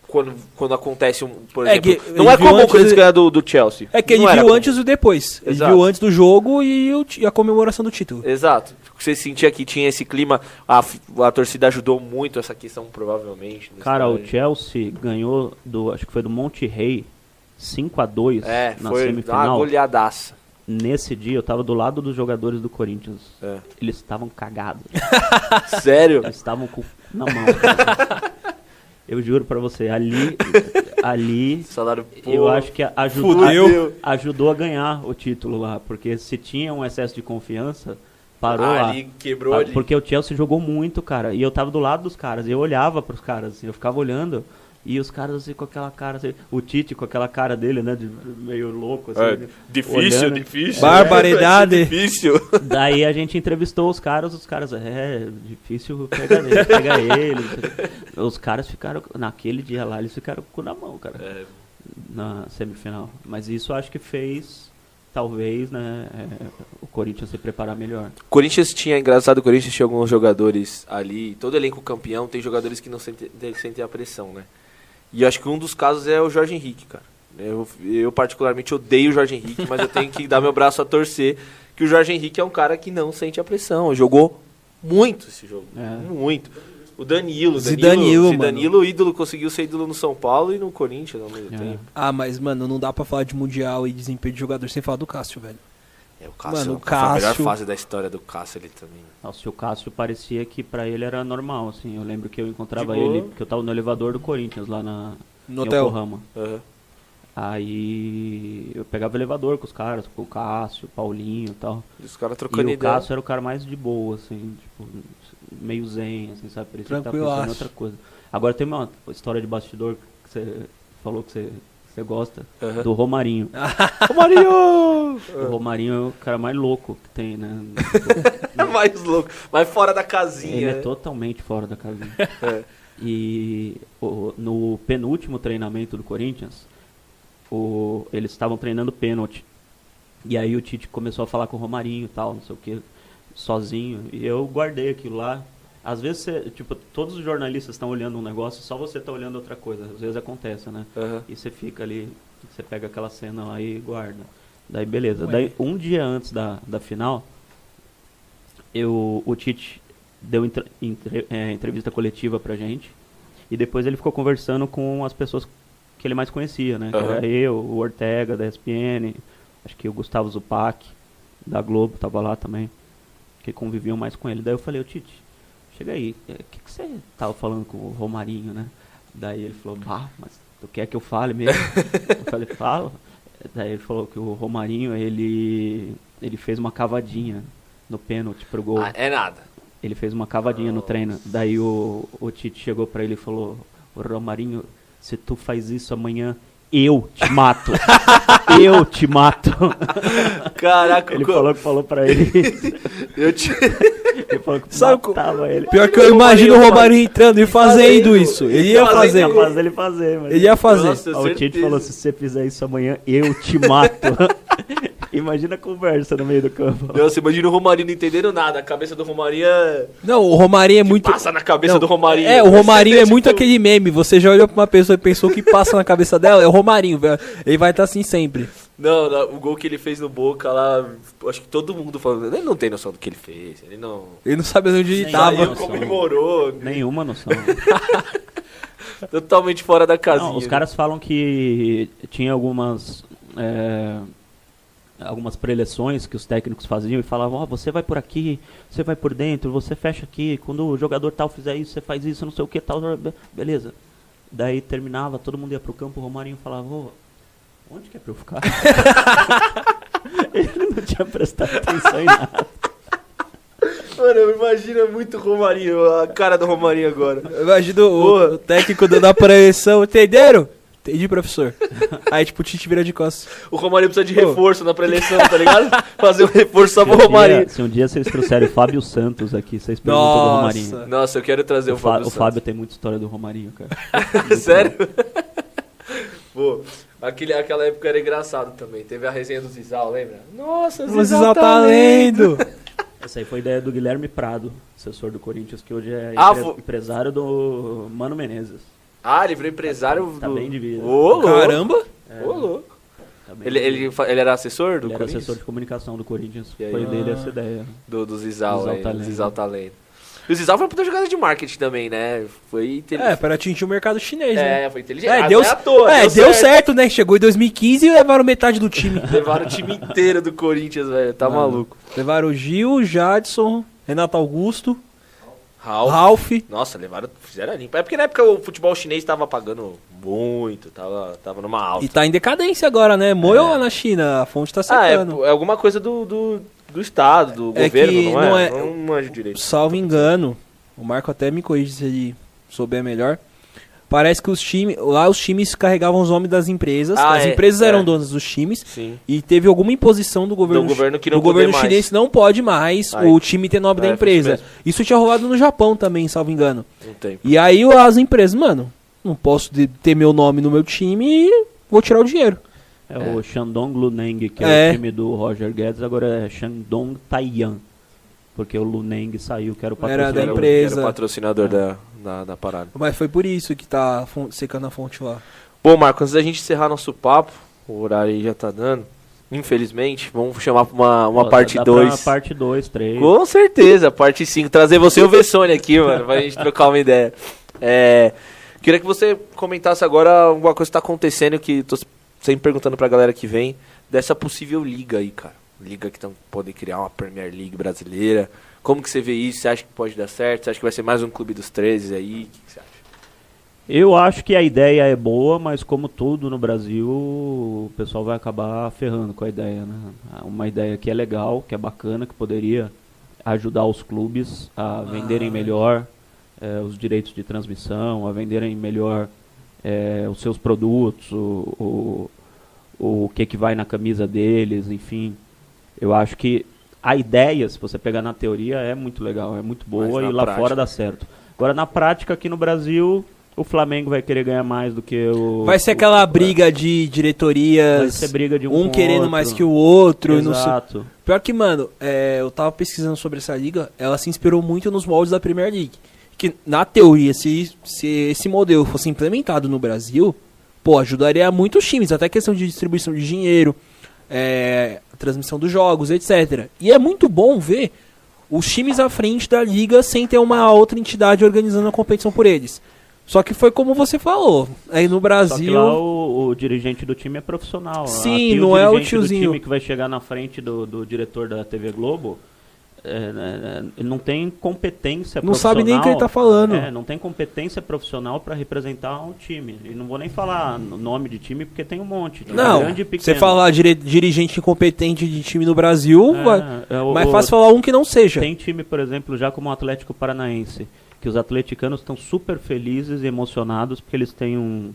Quando, quando acontece um... Por É exemplo, que não é comum quando eles ganham do, do Chelsea. É que ele Não viu comum. antes e depois. Ele Exato. viu antes do jogo e, o ti- a comemoração do título. Exato. Você sentia que tinha esse clima, a, a torcida ajudou muito essa questão, provavelmente. Cara, o momento. Chelsea ganhou do. Acho que foi do Monte Rey 5 a 2 É, na foi uma semifinal. goleadaça. Nesse dia eu tava do lado dos jogadores do Corinthians. É. Eles estavam cagados. Sério? Eles estavam com o na mão. eu juro pra você, ali. Ali. Salário Eu pô, acho que ajudou, Fudeu. ajudou a ganhar o título lá. Porque se tinha um excesso de confiança, parou lá. ali quebrou Ah, ali. Porque o Chelsea jogou muito, cara. E eu tava do lado dos caras. E eu olhava pros caras, assim, eu ficava olhando. E os caras assim com aquela cara, assim, o Tite com aquela cara dele, né? de meio louco, assim. É, né, difícil, olhando. difícil. Barbaridade. É, difícil. Daí a gente entrevistou os caras, os caras, é, difícil pegar ele, pegar ele. Os caras ficaram, naquele dia lá, eles ficaram com o cu na mão, cara, É, na semifinal. Mas isso acho que fez, talvez, né, é, o Corinthians se preparar melhor. Corinthians tinha, engraçado, o Corinthians tinha alguns jogadores ali, todo elenco campeão tem jogadores que não sentem, sentem a pressão, né? E acho que um dos casos é o Jorge Henrique, cara. Eu, eu particularmente odeio o Jorge Henrique, mas eu tenho que dar meu braço a torcer que o Jorge Henrique é um cara que não sente a pressão. Jogou muito esse jogo. É. Muito. O Danilo, Zidanilo, Danilo, Danilo, ídolo, conseguiu ser ídolo no São Paulo e no Corinthians ao mesmo É. tempo. Ah, mas, mano, não dá pra falar de Mundial e desempenho de jogador sem falar do Cássio, velho. É, o Cássio, Mano, o foi a melhor Cássio- fase da história do Cássio ali também. Nossa, o Cássio parecia que pra ele era normal, assim. Eu lembro que eu encontrava ele, porque eu tava no elevador do Corinthians lá na No em hotel. Yokohama. Aham. Aí eu pegava o elevador com os caras, com o Cássio, o Paulinho e tal. E os caras E trocando o ideia. Cássio era o cara mais de boa, assim, tipo, meio zen, assim, sabe? Parecia que tava pensando em outra coisa. Agora tem uma história de bastidor que você falou que você, você gosta, do Romarinho. Romarinho! O Romarinho é o cara mais louco que tem, né? mais louco, mais fora da Ele casinha. é né? totalmente fora da casinha. É. E o- no penúltimo treinamento do Corinthians, o- eles estavam treinando pênalti. E aí o Tite começou a falar com o Romarinho e tal, não sei o que, sozinho. E eu guardei aquilo lá. Às vezes, você, tipo, todos os jornalistas estão olhando um negócio, só você tá olhando outra coisa. Às vezes acontece, né? Aham. E você fica ali, você pega aquela cena lá e guarda. Daí beleza. Ué. Daí um dia antes da, da final, eu, o Tite deu entre- entre- é, entrevista coletiva pra gente. E depois ele ficou conversando com as pessoas que ele mais conhecia, né? Que Aham. era eu, o Ortega da ESPN, acho que o Gustavo Zupac da Globo tava lá também, que conviviam mais com ele. Daí eu falei, ô Tite, chega aí, o que, que você tava falando com o Romarinho, né? Daí ele falou, bah, mas tu quer que eu fale mesmo? eu falei, fala. Daí ele falou que o Romarinho, ele, ele fez uma cavadinha no pênalti pro gol. Ah, é nada. Ele fez uma cavadinha no treino. Daí o, o Tite chegou pra ele e falou: "Ô, Romarinho, se tu faz isso amanhã, eu te mato. eu te mato. Caraca, ele co- falou que falou pra ele. eu te... ele falou que Sabe co- matava ele. Pior que eu imagino o Romarinho entrando e fazendo isso. Ele ia fazer. Capaz dele fazer, mas... Ele ia fazer. Nossa, o Tite falou: se você fizer isso amanhã, eu te mato. Imagina a conversa no meio do campo. Nossa, imagina o Romarinho não entendendo nada. A cabeça do Romarinho é... Não, o Romarinho é muito. passa na cabeça Não, do Romarinho. É, o Romarinho é Tipo, muito aquele meme. Você já olhou pra uma pessoa e pensou que passa na cabeça dela? É o Romarinho, velho. Ele vai estar assim sempre. Não, não, o gol que ele fez no Boca lá, acho que todo mundo falando, ele não tem noção do que ele fez, ele não... Ele não sabe onde ele Nem tava. Saiu, noção. comemorou, Nenhuma noção. totalmente fora da casinha. Não, os caras falam que tinha algumas é, algumas preleções que os técnicos faziam e falavam, ó, você vai por aqui, você vai por dentro, você fecha aqui, quando o jogador tal fizer isso, você faz isso, não sei o que tal, be- beleza. Daí terminava, todo mundo ia pro campo, o Romarinho falava, ô, onde que é pra eu ficar? Ele não tinha prestado atenção em nada. Mano, eu imagino muito o Romarinho, a cara do Romarinho agora. Imagina o, o técnico dando a preleção. Entenderam? Entendi, professor. Aí, tipo, o Tite vira de costas. O Romarinho precisa de Pô. reforço na preleção, tá ligado? Fazer um reforço só pro Romarinho. se um dia vocês trouxerem o Fábio Santos aqui, vocês perguntam do Nossa. Romarinho. Nossa, eu quero trazer o, O, Fá- Fábio o Fábio tem muita história do Romarinho, cara. Santos. Sério? Pô, aquele, aquela época era engraçado também. Teve a resenha do Zizal, lembra? Nossa, O Zizal tá lendo. Essa aí foi ideia do Guilherme Prado, assessor do Corinthians, que hoje é Ah, empresário do Mano Menezes. Ah, ele virou empresário Tá do... bem de vida. Ô, louco. Caramba. Ô, louco. Tá Ele, ele, ele era assessor do Ele era Corinthians? assessor de comunicação do Corinthians. E aí? Foi dele Ah. essa ideia. Do, do Zizal, Zizal aí, do lendo. Zizal lendo. E o Zizal foi uma puta jogada de marketing também, né? Foi inteligente. É, para atingir o mercado chinês, né? É, foi inteligente. É, Ah, deu, é toa, é, deu certo. né? Chegou em 2015 e levaram metade do time. Levaram o time inteiro do Corinthians, velho. Tá Mano. maluco. levaram o Gil, Jadson, Renato Augusto, Ralf. Ralph. Nossa, levaram, fizeram a limpa. É porque na época o futebol chinês tava pagando muito, tava, tava numa alta. E tá em decadência agora, né? Moeu lá na China, a fonte tá ah, é, secando. é alguma coisa do, do, do Estado, do É governo, não é? não é- Não manjo direito. Salvo engano, o Marco até me corrige se ele souber melhor. Parece que os times. Lá os times carregavam os nomes das empresas. Ah, as é, empresas é. eram donas dos times. Sim. E teve alguma imposição do governo, Do governo que não do governo mais. chinês não pode mais Aí. o time ter nome da É, empresa. isso Isso tinha rolado no Japão também, salvo engano. Não tem. E aí as empresas, mano, não posso de- ter meu nome no meu time e vou tirar o dinheiro. É, o Shandong Luneng, que é, É. o time do Roger Guedes, agora é Shandong Taiyan. Porque o Luneng saiu, que era o Era patrocinador. da Era o- empresa. Era o patrocinador da, da, da parada. Mas foi por isso que tá secando a fonte lá. Bom, Marco, antes da gente encerrar nosso papo, o horário aí já tá dando. Infelizmente, vamos chamar pra uma, uma Pô, parte dá pra 2. Parte 2, 3. Com certeza, parte 5. Trazer você e o Vessone aqui, mano, pra gente trocar uma ideia. É, queria que você comentasse agora alguma coisa que tá acontecendo, que tô sempre perguntando pra galera que vem, dessa possível liga aí, cara. Liga que estão podem criar uma Premier League brasileira. Como que você vê isso? Você acha que pode dar certo? Você acha que vai ser mais um clube dos 13 aí? O que, que você acha? Eu acho que a ideia é boa, mas como tudo no Brasil, o pessoal vai acabar ferrando com a ideia, né? Uma ideia que é legal, que é bacana, que poderia ajudar os clubes a venderem melhor eh, os direitos de transmissão, a venderem melhor eh, os seus produtos, o, o, o que, que vai na camisa deles, enfim. Eu acho que a ideia, se você pegar na teoria, é muito legal, é muito boa e lá prática? fora dá certo. Agora, na prática, aqui no Brasil, o Flamengo vai querer ganhar mais do que o. Vai ser aquela o- briga de diretorias. Vai ser briga de um, um querendo outro. mais que o outro. e não Exato. Pior que, mano, é, eu tava pesquisando sobre essa liga, ela se inspirou muito nos moldes da Premier League. Que, na teoria, se, se esse modelo fosse implementado no Brasil, pô, ajudaria muitos times, até questão de distribuição de dinheiro, é, transmissão dos jogos, etc. E é muito bom ver os times à frente da liga sem ter uma outra entidade organizando a competição por eles. Só que foi como você falou, aí no Brasil... lá o, o dirigente do time é profissional. Sim, Aqui não é o tiozinho. do time que vai chegar na frente do, do diretor da TV Globo. É, né, ele não tem competência Não sabe nem o que ele tá profissional. falando. É, não tem competência profissional para representar um time. E não vou nem falar nome de time porque tem um monte. Não, grande você falar dirigente incompetente de time no Brasil, É, é, o- mais o- fácil falar um que não seja. Tem time, por exemplo, já como o Atlético Paranaense, que os atleticanos estão super felizes e emocionados porque eles têm um,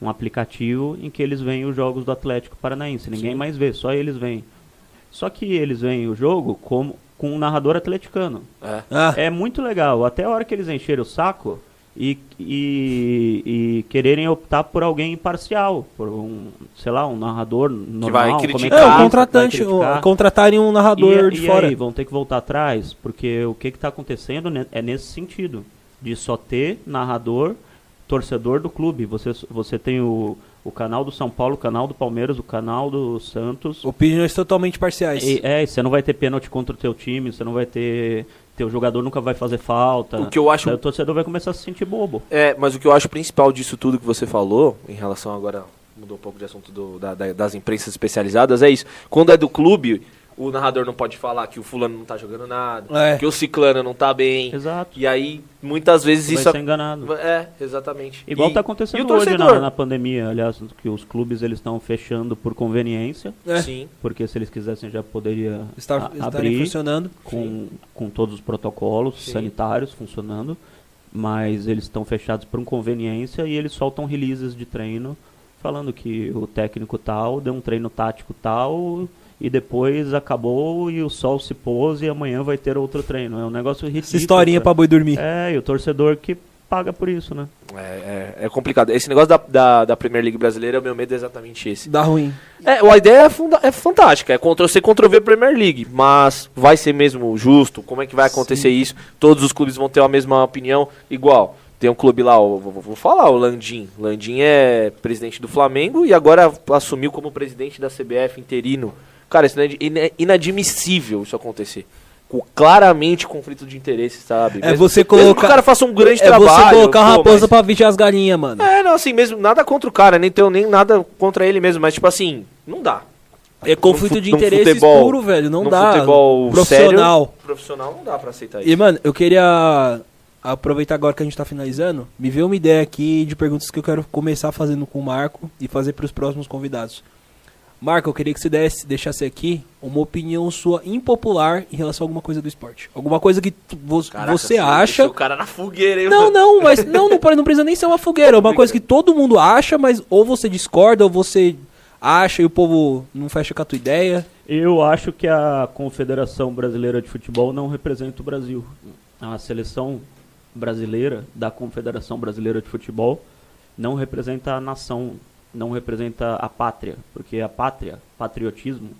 um aplicativo em que eles veem os jogos do Atlético Paranaense. Ninguém Sim. mais vê, só eles veem. Só que eles veem o jogo como, com um narrador atleticano. É. Ah, É muito legal. Até a hora que eles encherem o saco e, e, e quererem optar por alguém imparcial, por um, sei lá, um narrador normal, vai um criticar. é, o que contratante, vai criticar. o- contratarem um narrador E, de e fora. aí, vão ter que voltar atrás, porque o que está acontecendo é nesse sentido, de só ter narrador, torcedor do clube. Você, você tem o, o canal do São Paulo, o canal do Palmeiras, o canal do Santos. Opiniões totalmente parciais. E, é, e você não vai ter pênalti contra o teu time, você não vai ter... Teu jogador nunca vai fazer falta. O que eu acho- o torcedor vai começar a se sentir bobo. É, mas o que eu acho principal disso tudo que você falou, em relação agora, mudou um pouco de assunto do- da- da- das imprensas especializadas, é isso. Quando é do clube, o narrador não pode falar que o fulano não tá jogando nada, É. que o ciclano não tá bem. Exato. E aí, muitas vezes Vai isso... ser enganado. É, exatamente. Igual E- está e acontecendo hoje na, na pandemia, aliás, que os clubes eles estão fechando por conveniência, É. Sim. porque se eles quisessem já poderia Estar, a- abrir funcionando. com, com todos os protocolos Sim. sanitários funcionando, mas eles estão fechados por conveniência e eles soltam releases de treino falando que o técnico tal deu um treino tático tal e depois acabou e o sol se pôs e amanhã vai ter outro treino. É um negócio ridículo. Essa historinha pra cara. boi dormir. É, e o torcedor que paga por isso, né? É, é, é complicado. Esse negócio da, da, da Premier League brasileira, o meu medo é exatamente esse. Dá ruim. É, a ideia é, funda- é fantástica, é Ctrl C, Ctrl V Premier League, mas vai ser mesmo justo? Como é que vai acontecer isso? Todos os clubes vão ter a mesma opinião? Igual, tem um clube lá, vou, vou falar, o Landim. Landim é presidente do Flamengo e agora assumiu como presidente da CBF interino. Cara, isso é ina- ina- inadmissível isso acontecer. Com claramente conflito de interesse, sabe? É Mesmo- você mesmo que colocar- o cara faça um grande é trabalho. você colocar pô, raposa mas- pra vigiar as galinhas, mano. É, não, assim, mesmo, nada contra o cara, nem tenho nem nada contra ele mesmo, mas tipo assim, não dá. É conflito de futebol- puro, velho. Não dá. futebol Profissional. sério, profissional não dá pra aceitar E, isso. mano, eu queria aproveitar agora que a gente tá finalizando, me veio uma ideia aqui de perguntas que eu quero começar fazendo com o Marco e fazer pros próximos convidados. Marco, eu queria que você desse, deixasse aqui uma opinião sua impopular em relação a alguma coisa do esporte. Alguma coisa que vo- Caraca, você acha. o cara na fogueira, hein, Não, não, mas não, não, não precisa nem ser uma fogueira. É uma coisa que todo mundo acha, mas ou você discorda, ou você acha e o povo não fecha com a tua ideia. Eu acho que a Confederação Brasileira de Futebol não representa o Brasil. A seleção brasileira da Confederação Brasileira de Futebol não representa a nação, não representa a pátria, porque a pátria, patriotismo,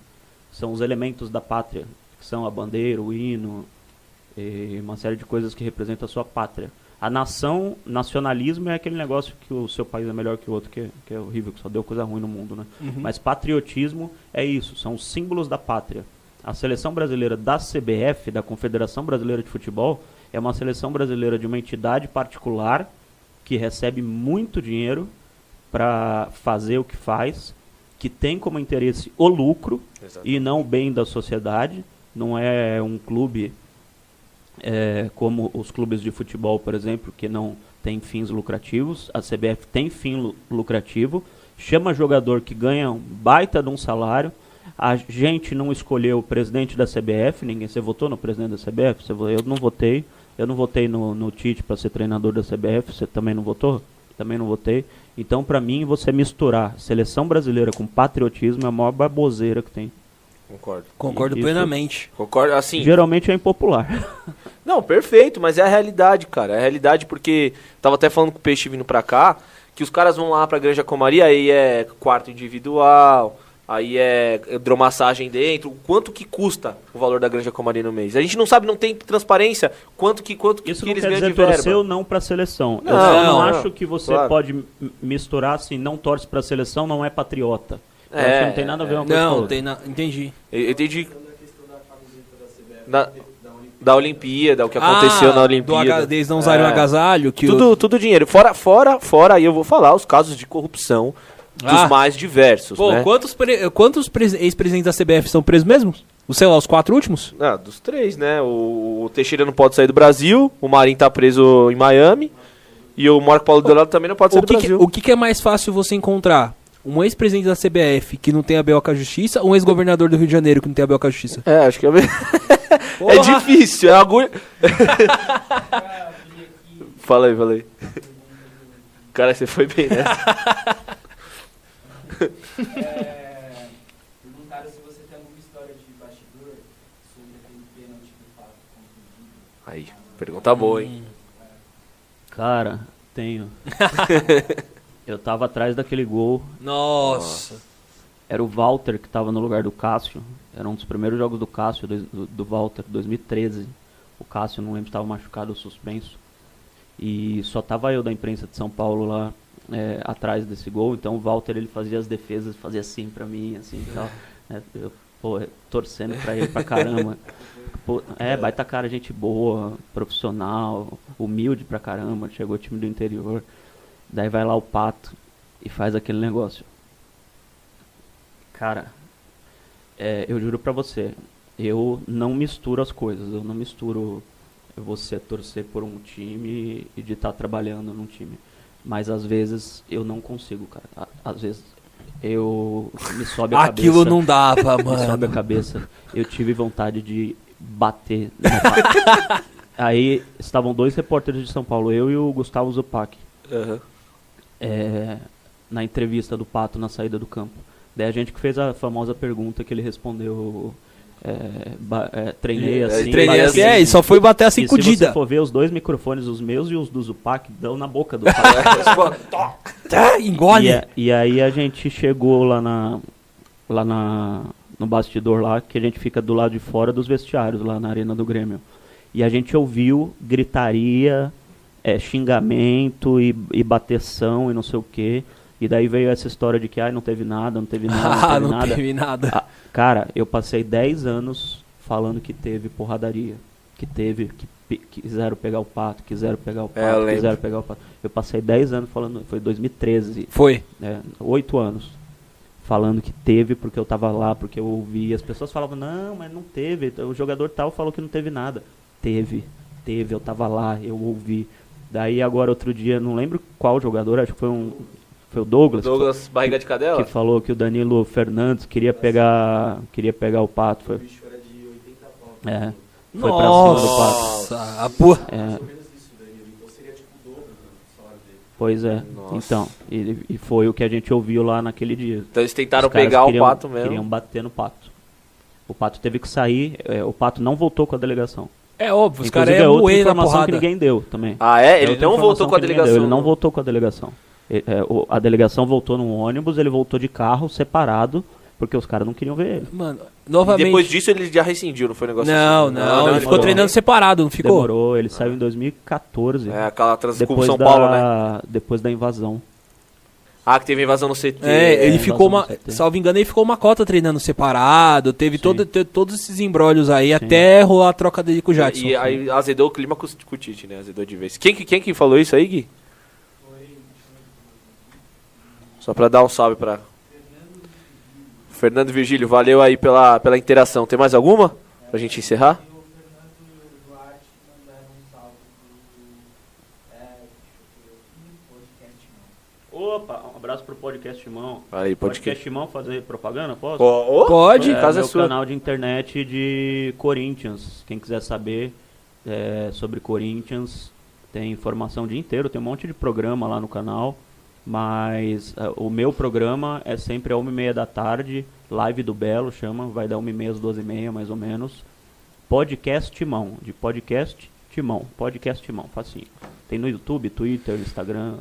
são os elementos da pátria, que são a bandeira, o hino e uma série de coisas que representam a sua pátria. A nação, nacionalismo é aquele negócio que o seu país é melhor que o outro, que, que é horrível, que só deu coisa ruim no mundo, né? Mas patriotismo é isso, são os símbolos da pátria. A seleção brasileira da CBF, da Confederação Brasileira de Futebol, é uma seleção brasileira de uma entidade particular que recebe muito dinheiro para fazer o que faz, que tem como interesse o lucro Exato. e não o bem da sociedade. Não é um clube é, como os clubes de futebol, por exemplo, que não tem fins lucrativos. A CBF tem fim lu- lucrativo, chama jogador que ganha um baita de um salário. A gente não escolheu o presidente da CBF, ninguém. Você votou no presidente da CBF? Você vo- eu não votei. Eu não votei no, no Tite para ser treinador da CBF. Você também não votou? Também não votei. Então, para mim, você misturar seleção brasileira com patriotismo é a maior baboseira que tem. Concordo. Concordo Isso- plenamente. Concordo, assim... Geralmente é impopular. Não, perfeito, mas é a realidade, cara. É a realidade porque tava até falando com o Peixe vindo pra cá, que os caras vão lá pra Granja Comaria, aí é quarto individual, aí é hidromassagem dentro. O quanto que custa o valor da Granja Comaria no mês? A gente não sabe, não tem transparência, quanto que, quanto Isso que não eles quer ganham dizer de verba. torcer ou não para a seleção. eu Não, só não, não, acho que você Claro. pode misturar assim, não torce para a seleção, não é patriota. Eu É, acho que não tem nada a ver uma coisa com a Não, outra. tem na... entendi. Eu, eu entendi. Na, da Olimpíada, o que aconteceu Ah, na Do Olimpíada. H... Eles não usarem o É. agasalho. Que Tudo, tudo dinheiro. Fora, fora, fora, aí eu vou falar os casos de corrupção dos Ah. mais diversos, Pô, né? quantos, pre- quantos pres- ex-presidentes da CBF estão presos mesmo? O sei lá, os quatro últimos? Ah, dos três, né? O, o Teixeira não pode sair do Brasil, o Marinho tá preso em Miami e o Marco Paulo Delado também não pode sair O do que, que, Brasil. o que, que é mais fácil você encontrar? Um ex-presidente da CBF que não tem a BO com a justiça ou um ex-governador do Rio de Janeiro que não tem a BO com a justiça? É, acho que é, é difícil, é agulha. fala aí, fala aí. Cara, você foi bem nessa. É, perguntaram se você tem alguma história de bastidor sobre aquele pênalti do Pato contra o Dida. Aí, pergunta boa, hein? Cara, tenho. eu tava atrás daquele gol. Nossa. Era o Walter que tava no lugar do Cássio. Era um dos primeiros jogos do Cássio, do, do, Walter, 2013. O Cássio, não lembro se estava machucado ou suspenso. E só tava eu da imprensa de São Paulo lá é, atrás desse gol. Então o Walter ele fazia as defesas, fazia assim pra mim, assim e tal. É, eu, pô, torcendo pra ele pra caramba. Pô, é, baita cara, gente boa, profissional, humilde pra caramba. Chegou o time do interior. Daí vai lá o Pato e faz aquele negócio. Cara, é, eu juro pra você, eu não misturo as coisas. Eu não misturo você torcer por um time e de estar trabalhando num time. Mas às vezes eu não consigo, cara. Às vezes eu me sobe a Aquilo cabeça. não dava, me sobe a mano. cabeça. Eu tive vontade de bater. no Pato. Aí estavam dois repórteres de São Paulo, eu e o Gustavo Zupac Aham. é, na entrevista do Pato na saída do campo. Daí a gente que fez a famosa pergunta que ele respondeu. É, é, treinei É, assim. treinei assim, assim. é, e só foi bater assim com o se você for ver os dois microfones, os meus e os do Zupac, dão na boca do Pato. Tá, engole. e, e aí a gente chegou lá na lá na no bastidor lá, que a gente fica do lado de fora dos vestiários lá na arena do Grêmio. E a gente ouviu gritaria, é, xingamento e, e bateção e não sei o quê. E daí veio essa história de que ai, não teve nada, não teve nada, não Ah, teve não nada. teve nada. Ah, cara, eu passei 10 anos falando que teve porradaria. Que teve, que quiseram pegar o pato, quiseram pegar o É, pato, lembro. quiseram pegar o pato. Eu passei 10 anos falando, foi 2013, Foi. né, 8 anos, falando que teve porque eu tava lá, porque eu ouvi. As pessoas falavam, não, mas não teve. O jogador tal falou que não teve nada. Teve, teve, eu tava lá, eu ouvi. Daí agora outro dia, não lembro qual jogador, acho que foi um. Foi o Douglas. Douglas, barriga de cadela? Que falou que o Danilo Fernandes queria pegar, queria pegar o pato. Foi, é, foi pra cima do pato. Nossa, a porra. É. Pois é. Nossa. Então, e, e foi o que a gente ouviu lá naquele dia. Então eles tentaram pegar queriam- o pato mesmo. Queriam bater no pato. O pato teve que sair. é, o pato não voltou com a delegação. É óbvio, os caras é é outra informação que ninguém deu também. Ah, é? É Ele outra não voltou informação com a que delegação. Ele não voltou com a delegação. E- é, o- a delegação voltou num ônibus, ele voltou de carro separado, porque os caras não queriam ver ele. Mano, E novamente. depois disso ele já rescindiu, não foi um negócio Não, assim? não, ele ficou treinando separado, não ficou? Demorou, ele saiu em 2014. É, aquela transição com São da, Paulo, né? Depois da invasão. Ah, que teve invasão no CT. É, ele É, ficou uma. Salvo engano, ele ficou uma cota treinando separado. Teve Sim. todo, te- todos esses embrólios aí até rolar a troca dele com o Jadson. E aí azedou o clima com, o- com o Tite, né? Azedou de vez. Quem, que- quem que falou isso aí, Gui? Só pra dar um salve pra... Fernando Virgílio, valeu aí pela, pela interação. Tem mais alguma? Pra gente encerrar? Podcast. Opa, um abraço pro podcast Mão. Aí, que... Podcast Mão fazer propaganda, posso? Pode? É, casa é sua. canal de internet de Corinthians. Quem quiser saber é, sobre Corinthians, tem informação o dia inteiro, tem um monte de programa lá no canal. Mas é, o meu programa é sempre às 1h30 da tarde, live do Belo, chama, vai dar 1h30 às 12h30 mais ou menos. Podcast Timão, de podcast Timão, podcast Timão, facinho. Tem no YouTube, Twitter, Instagram,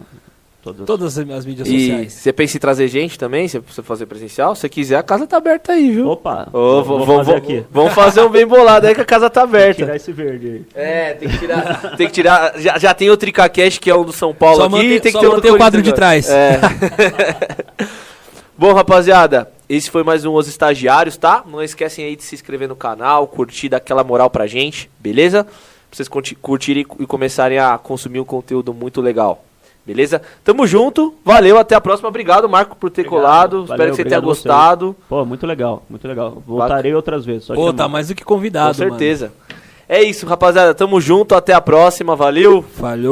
todas Todas as as mídias E sociais. você pensa em trazer gente também, se você fazer presencial? Se quiser, a casa tá aberta aí, viu? Opa, vou- vou fazer aqui. Vamos fazer um bem bolado aí que a casa tá aberta. Tirar esse verde aí. É, tem que tirar. tem que tirar. Já, já tem o Tricacash, que é um do São Paulo Só aqui. manter- tem que ter um manter o quadro de trás. É. Bom, rapaziada, esse foi mais um Os Estagiários, tá? Não esquecem aí de se inscrever no canal, curtir, dar aquela moral pra gente, beleza? Pra vocês curtirem e começarem a consumir um conteúdo muito legal. Beleza? Tamo junto, valeu, até a próxima. Obrigado, Marco, por ter Obrigado. colado. Valeu, Espero que você tenha gostado. Pô, muito legal, muito legal. Voltarei outras vezes. Só Pô, chamar. tá mais do que Com convidado, certeza. É isso, rapaziada. Tamo junto, até a próxima. Valeu. mano. Falhou.